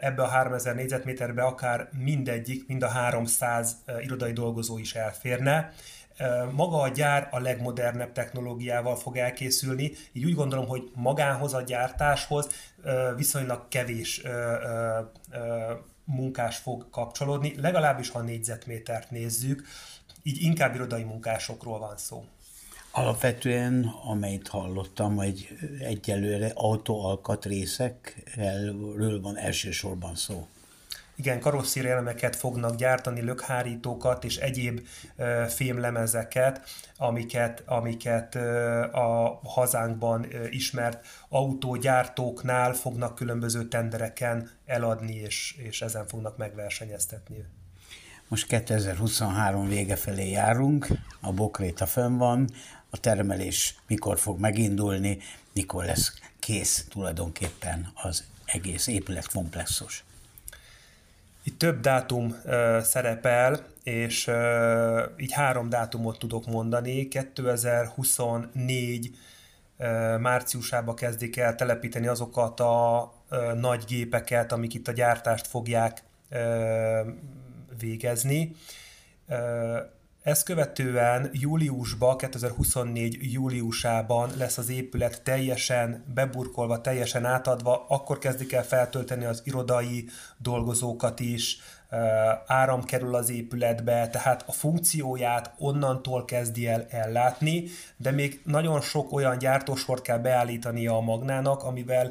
ebbe a 3000 négyzetméterbe akár mindegyik, mind a 300 irodai dolgozó is elférne maga a gyár a legmodernebb technológiával fog elkészülni, így úgy gondolom, hogy magához a gyártáshoz viszonylag kevés munkás fog kapcsolódni, legalábbis ha négyzetmétert nézzük, így inkább irodai munkásokról van szó. Alapvetően, amelyet hallottam, hogy egyelőre autóalkatrészekről van elsősorban szó. Igen, karosszír elemeket fognak gyártani, lökhárítókat és egyéb ö, fémlemezeket, amiket, amiket ö, a hazánkban ö, ismert autógyártóknál fognak különböző tendereken eladni, és, és ezen fognak megversenyeztetni. Most 2023 vége felé járunk, a bokréta fönn van, a termelés mikor fog megindulni, mikor lesz kész tulajdonképpen az egész épületkomplexus. Itt több dátum szerepel, és így három dátumot tudok mondani. 2024 uh, márciusába kezdik el telepíteni azokat a nagy gépeket, amik itt a gyártást fogják uh, végezni. Ezt követően júliusban, 2024 júliusában lesz az épület teljesen beburkolva, teljesen átadva, akkor kezdik el feltölteni az irodai dolgozókat is, áram kerül az épületbe, tehát a funkcióját onnantól kezdi el ellátni, de még nagyon sok olyan gyártósort kell beállítania a Magnának, amivel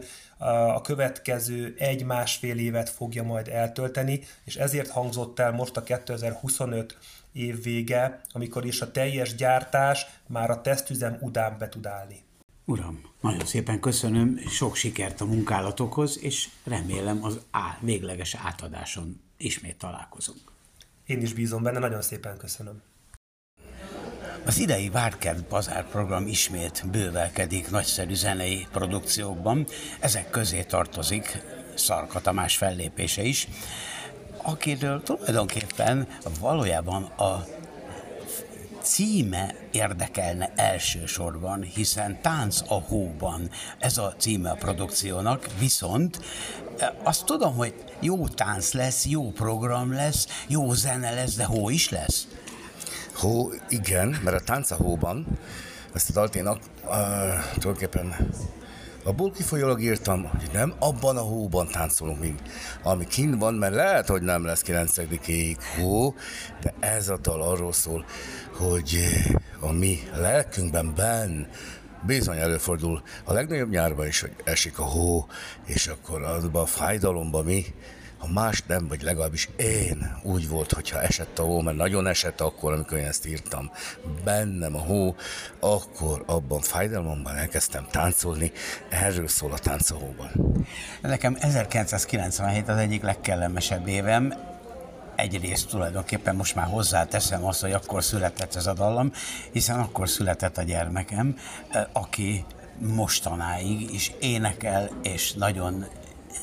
a következő egy-másfél évet fogja majd eltölteni, és ezért hangzott el most a 2025 év vége, amikor is a teljes gyártás már a tesztüzem után be tud állni. Uram, nagyon szépen köszönöm, sok sikert a munkálatokhoz, és remélem az á, végleges átadáson ismét találkozunk. Én is bízom benne, nagyon szépen köszönöm. Az idei Várkert Bazár program ismét bővelkedik nagyszerű zenei produkciókban. Ezek közé tartozik Szarka Tamás fellépése is, akiről tulajdonképpen valójában a címe érdekelne elsősorban, hiszen Tánc a hóban, ez a címe a produkciónak, viszont e, azt tudom, hogy jó tánc lesz, jó program lesz, jó zene lesz, de hó is lesz? Hó, igen, mert a Tánc a hóban, ezt a dalt én uh, tulajdonképpen Abból kifolyólag írtam, hogy nem abban a hóban táncolunk, mint ami kint van, mert lehet, hogy nem lesz 9 hó, de ez a dal arról szól, hogy a mi lelkünkben benn bizony előfordul. A legnagyobb nyárban is, hogy esik a hó, és akkor abban a fájdalomban mi ha más nem, vagy legalábbis én úgy volt, hogyha esett a hó, mert nagyon esett akkor, amikor én ezt írtam, bennem a hó, akkor abban fájdalomban elkezdtem táncolni, erről szól a tánc. Nekem 1997 az egyik legkellemesebb évem, egyrészt tulajdonképpen most már hozzáteszem azt, hogy akkor született ez a dallam, hiszen akkor született a gyermekem, aki mostanáig is énekel, és nagyon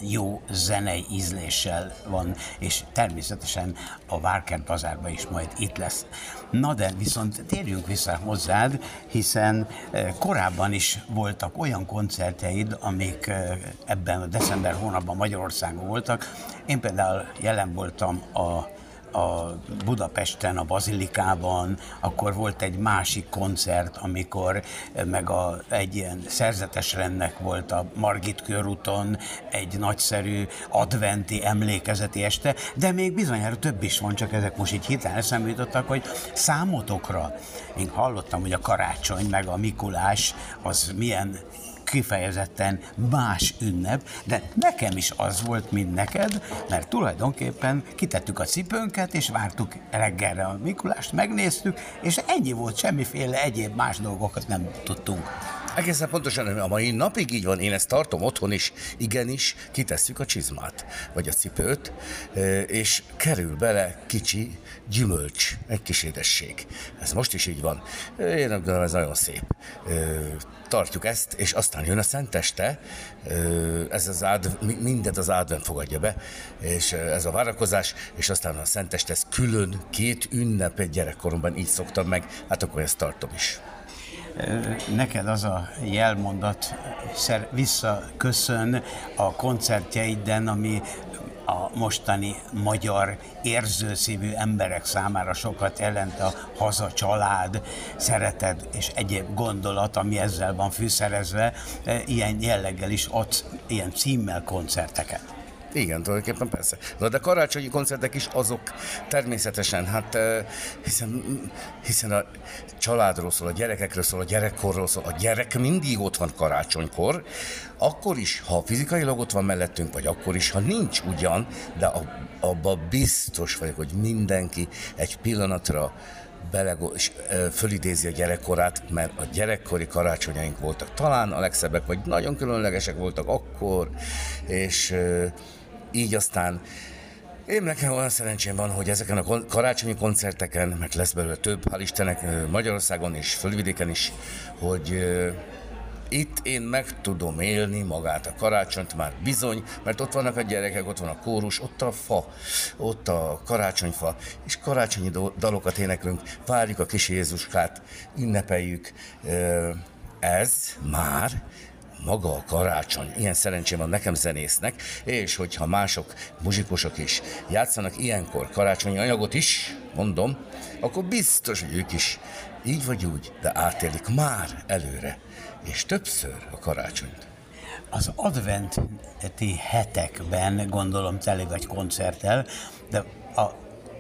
jó zenei ízléssel van, és természetesen a Várkert bazárban is majd itt lesz. Na de viszont térjünk vissza hozzád, hiszen eh, korábban is voltak olyan koncertjeid, amik eh, ebben a december hónapban Magyarországon voltak. Én például jelen voltam a a Budapesten, a Bazilikában, akkor volt egy másik koncert, amikor eh, meg a, egy ilyen szerzetes rendnek volt a Margit körúton egy nagyszerű adventi emlékezeti este, de még bizonyára több is van, csak ezek most így hirtelen eszembe jutottak, hogy számotokra én hallottam, hogy a karácsony meg a Mikulás az milyen kifejezetten más ünnep, de nekem is az volt, mint neked, mert tulajdonképpen kitettük a cipőnket, és vártuk reggelre a Mikulást, megnéztük, és ennyi volt, semmiféle egyéb más dolgokat nem tudtunk. Egészen pontosan a mai napig így van, én ezt tartom otthon is, igenis, kitesszük a csizmát, vagy a cipőt, és kerül bele kicsi gyümölcs, egy kis édesség. Ez most is így van. Én gondolom, ez nagyon szép. Tartjuk ezt, és aztán jön a Szenteste, ez az ád, mindet az advent fogadja be, és ez a várakozás, és aztán a Szenteste, ez külön két ünnep egy gyerekkoromban így szoktam meg, hát akkor ezt tartom is neked az a jelmondat visszaköszön a koncertjeiden, ami a mostani magyar érzőszívű emberek számára sokat jelent a haza, család, szereted és egyéb gondolat, ami ezzel van fűszerezve, ilyen jelleggel is ott ilyen címmel koncerteket. Igen, tulajdonképpen persze. De karácsonyi koncertek is azok természetesen, hát eh, hiszen, hiszen a családról szól, a gyerekekről szól, a gyerekkorról szól, a gyerek mindig ott van karácsonykor, akkor is, ha fizikailag ott van mellettünk, vagy akkor is, ha nincs ugyan, de abban biztos vagyok, hogy mindenki egy pillanatra belego, és fölidézi a gyerekkorát, mert a gyerekkori karácsonyaink voltak talán a legszebbek, vagy nagyon különlegesek voltak akkor, és így aztán én nekem olyan szerencsém van, hogy ezeken a karácsonyi koncerteken, mert lesz belőle több, hál' Istennek Magyarországon és fölvidéken is, hogy itt én meg tudom élni magát a karácsonyt már bizony, mert ott vannak a gyerekek, ott van a kórus, ott a fa, ott a karácsonyfa, és karácsonyi dalokat éneklünk, várjuk a kis Jézuskát, ünnepeljük. Ez már maga a karácsony. Ilyen szerencsém van nekem zenésznek, és hogyha mások muzsikusok is játszanak ilyenkor karácsonyi anyagot is, mondom, akkor biztos, hogy ők is így vagy úgy, de átélik már előre, és többször a karácsonyt. Az adventi hetekben gondolom teli vagy koncerttel, de a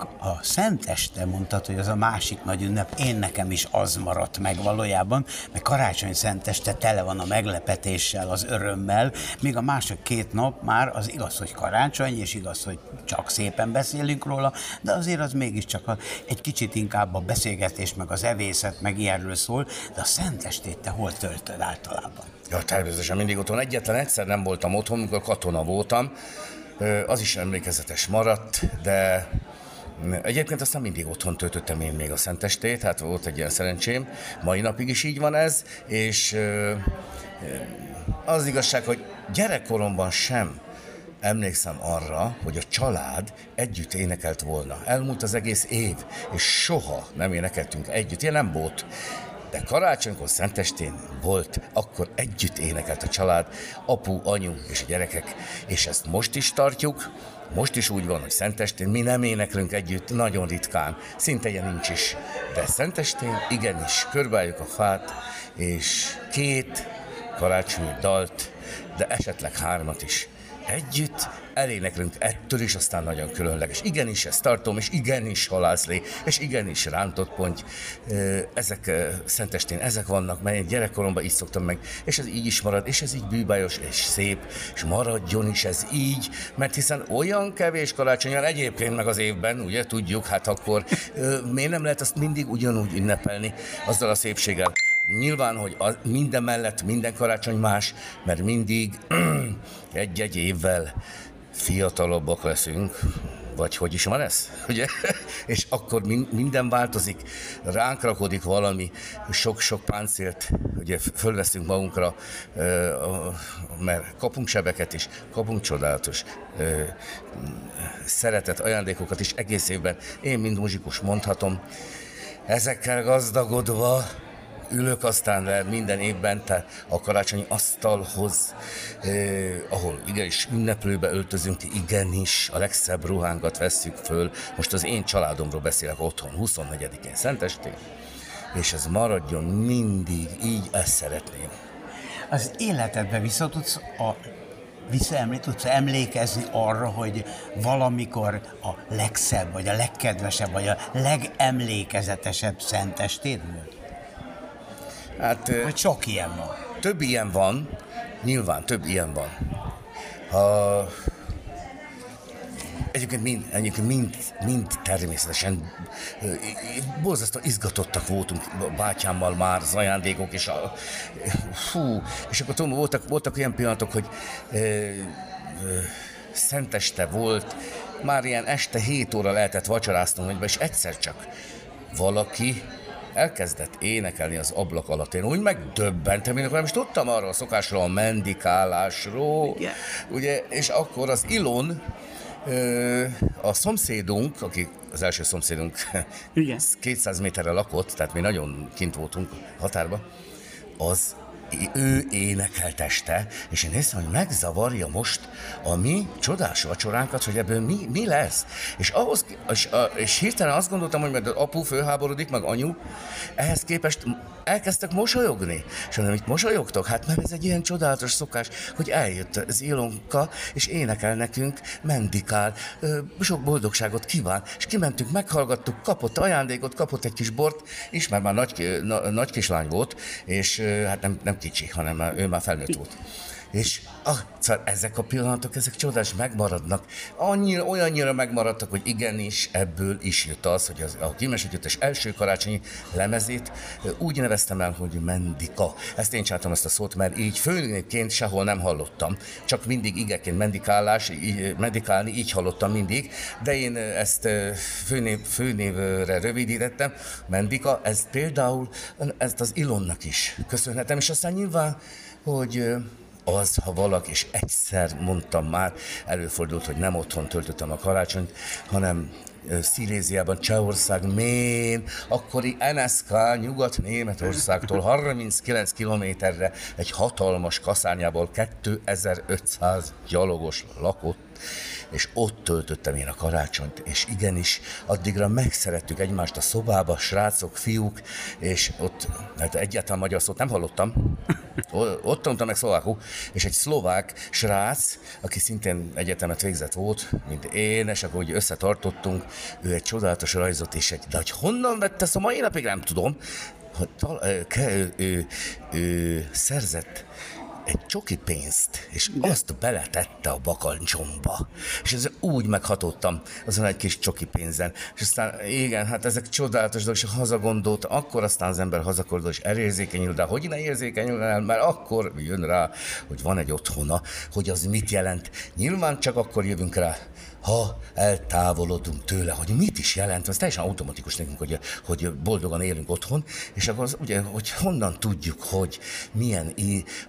a Szenteste mondtad, hogy az a másik nagy ünnep, én nekem is az maradt meg valójában, mert karácsony Szenteste tele van a meglepetéssel, az örömmel, míg a másik két nap már az igaz, hogy karácsony, és igaz, hogy csak szépen beszélünk róla, de azért az mégiscsak a, egy kicsit inkább a beszélgetés, meg az evészet, meg ilyenről szól, de a Szentestét te hol töltöd általában? Ja, természetesen mindig otthon. Egyetlen egyszer nem voltam otthon, amikor katona voltam. Az is emlékezetes maradt, de Egyébként aztán mindig otthon töltöttem én még a szentestét, hát volt egy ilyen szerencsém. Mai napig is így van ez, és az igazság, hogy gyerekkoromban sem emlékszem arra, hogy a család együtt énekelt volna. Elmúlt az egész év, és soha nem énekeltünk együtt. Ilyen nem volt. De karácsonykor, szentestén volt, akkor együtt énekelt a család, apu, anyu és a gyerekek, és ezt most is tartjuk, most is úgy van, hogy Szentestén mi nem éneklünk együtt, nagyon ritkán, szinte ilyen nincs is. De Szentestén igenis, körbáljuk a fát, és két karácsonyi dalt, de esetleg hármat is együtt eléneklünk ettől is aztán nagyon különleges. Igenis ezt tartom, és igenis halászlé, és igenis rántott ponty. Ezek Szentestén, ezek vannak, mert gyerekkoromban így szoktam meg, és ez így is marad, és ez így bűbájos, és szép, és maradjon is ez így, mert hiszen olyan kevés karácsony egyébként meg az évben, ugye tudjuk, hát akkor miért nem lehet azt mindig ugyanúgy ünnepelni azzal a szépséggel. Nyilván, hogy a, minden mellett minden karácsony más, mert mindig egy-egy évvel fiatalabbak leszünk, vagy hogy is van ez, ugye? És akkor minden változik, ránk rakodik valami, sok-sok páncélt, ugye fölveszünk magunkra, mert kapunk sebeket is, kapunk csodálatos szeretet ajándékokat is egész évben. Én, mint muzsikus mondhatom, ezekkel gazdagodva, ülök aztán minden évben te a karácsonyi asztalhoz, eh, ahol igenis ünneplőbe öltözünk, igenis a legszebb ruhánkat vesszük föl. Most az én családomról beszélek otthon, 24-én Szentestén, és ez maradjon mindig, így ezt szeretném. Az életedbe vissza tudsz a visszaemlé, tudsz emlékezni arra, hogy valamikor a legszebb, vagy a legkedvesebb, vagy a legemlékezetesebb szentestéd volt? Hát, Hogy sok ilyen van. Több ilyen van, nyilván több ilyen van. Ha, Egyébként mind, egyébként mind, mind természetesen borzasztóan izgatottak voltunk bátyámmal már az ajándékok, és a, fú, és akkor tudom, voltak, voltak olyan pillanatok, hogy e, e, szenteste volt, már ilyen este 7 óra lehetett vacsoráznunk, és egyszer csak valaki elkezdett énekelni az ablak alatt. Én úgy megdöbbentem, én akkor nem is tudtam arról a szokásról, a mendikálásról, Igen. ugye, és akkor az Ilon, a szomszédunk, aki az első szomszédunk Igen. 200 méterre lakott, tehát mi nagyon kint voltunk határba, az ő énekelt este, és én néztem, hogy megzavarja most a mi csodás vacsoránkat, hogy ebből mi, mi lesz. És, ahhoz, és, és hirtelen azt gondoltam, hogy mert apu főháborodik, meg anyu, ehhez képest elkezdtek mosolyogni. És mondom, itt mosolyogtok? Hát mert ez egy ilyen csodálatos szokás, hogy eljött az Ilonka, és énekel nekünk, mendikál, sok boldogságot kíván, és kimentünk, meghallgattuk, kapott ajándékot, kapott egy kis bort, és már már nagy, na, nagy kislány volt, és hát nem, nem kicsi, hanem ő már felnőtt volt. És ah, szóval ezek a pillanatok, ezek csodás megmaradnak. Annyira, olyannyira megmaradtak, hogy igenis ebből is jött az, hogy az, a Kimes Együttes első karácsonyi lemezét úgy neveztem el, hogy Mendika. Ezt én csináltam ezt a szót, mert így főnépként sehol nem hallottam. Csak mindig igeként mendikálás, így, medikálni, így hallottam mindig, de én ezt főnév, főnévre rövidítettem. Mendika, ez például ezt az Ilonnak is köszönhetem, és aztán nyilván, hogy az, ha valaki, és egyszer mondtam már, előfordult, hogy nem otthon töltöttem a karácsonyt, hanem Sziléziában, Csehország, Mén, akkori NSK Nyugat-Németországtól 39 kilométerre egy hatalmas kaszányából 2500 gyalogos lakott és ott töltöttem én a karácsonyt, és igenis, addigra megszerettük egymást a szobába, srácok, fiúk, és ott, hát egyáltalán magyar szót nem hallottam, ott tanultam meg szlovákul, és egy szlovák srác, aki szintén egyetemet végzett volt, mint én, és akkor úgy összetartottunk, ő egy csodálatos rajzot, és egy, de hogy honnan vette a mai napig nem tudom, ő, ő, ő, ő szerzett egy csoki pénzt, és azt beletette a bakancsomba. És ez úgy meghatottam azon egy kis csoki pénzen. És aztán igen, hát ezek csodálatos dolgok, és hazagondolt, akkor aztán az ember hazakordul, és elérzékenyül, de hogy ne érzékenyül el, mert akkor jön rá, hogy van egy otthona, hogy az mit jelent. Nyilván csak akkor jövünk rá, ha eltávolodunk tőle, hogy mit is jelent, az teljesen automatikus nekünk, hogy, hogy boldogan élünk otthon, és akkor az, ugye, hogy honnan tudjuk, hogy milyen,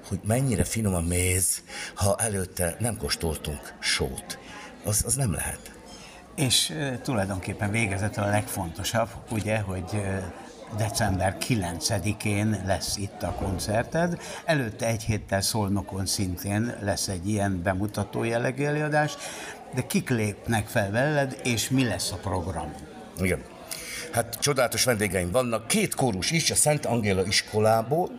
hogy mennyire finom a méz, ha előtte nem kóstoltunk sót. Az, az nem lehet. És tulajdonképpen végezetül a legfontosabb, ugye, hogy december 9-én lesz itt a koncerted. Előtte egy héttel Szolnokon szintén lesz egy ilyen bemutató jellegű előadás de kik lépnek fel veled, és mi lesz a program? Igen. Hát csodálatos vendégeim vannak, két kórus is, a Szent Angéla iskolából,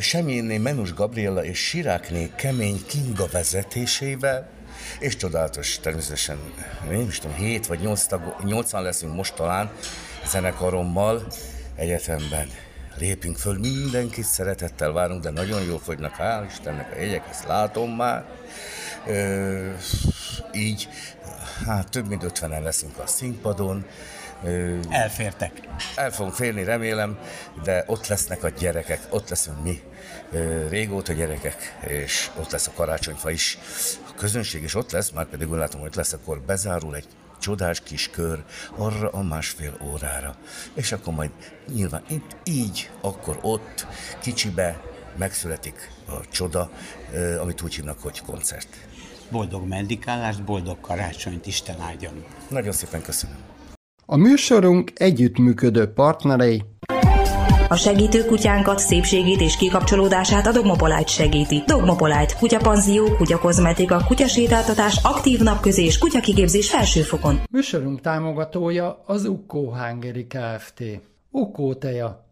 Semjénné Menus Gabriella és Sirákné Kemény Kinga vezetésével, és csodálatos természetesen, én is tudom, 7 vagy 8 tag, 8 leszünk most talán zenekarommal egyetemben. Lépünk föl, mindenkit szeretettel várunk, de nagyon jól fogynak, hál' Istennek a jegyek, ezt látom már. Ö, így, hát több mint 50-en leszünk a színpadon. Elfértek. El fogunk férni, remélem, de ott lesznek a gyerekek, ott leszünk mi, régóta gyerekek, és ott lesz a karácsonyfa is. A közönség is ott lesz, már pedig úgy látom, hogy ott lesz, akkor bezárul egy csodás kis kör arra a másfél órára. És akkor majd nyilván itt, így, akkor ott, kicsibe megszületik a csoda, amit úgy hívnak, hogy koncert boldog medikálást, boldog karácsonyt, Isten áldjon! Nagyon szépen köszönöm! A műsorunk együttműködő partnerei a segítő kutyánkat, szépségét és kikapcsolódását a Dogmopolite segíti. Dogmopolite, kutyapanzió, kutyakozmetika, kutyasétáltatás, aktív napközés, kutyakigépzés felsőfokon. Műsorunk támogatója az Ukkó Hungary Kft. Ukkó teja,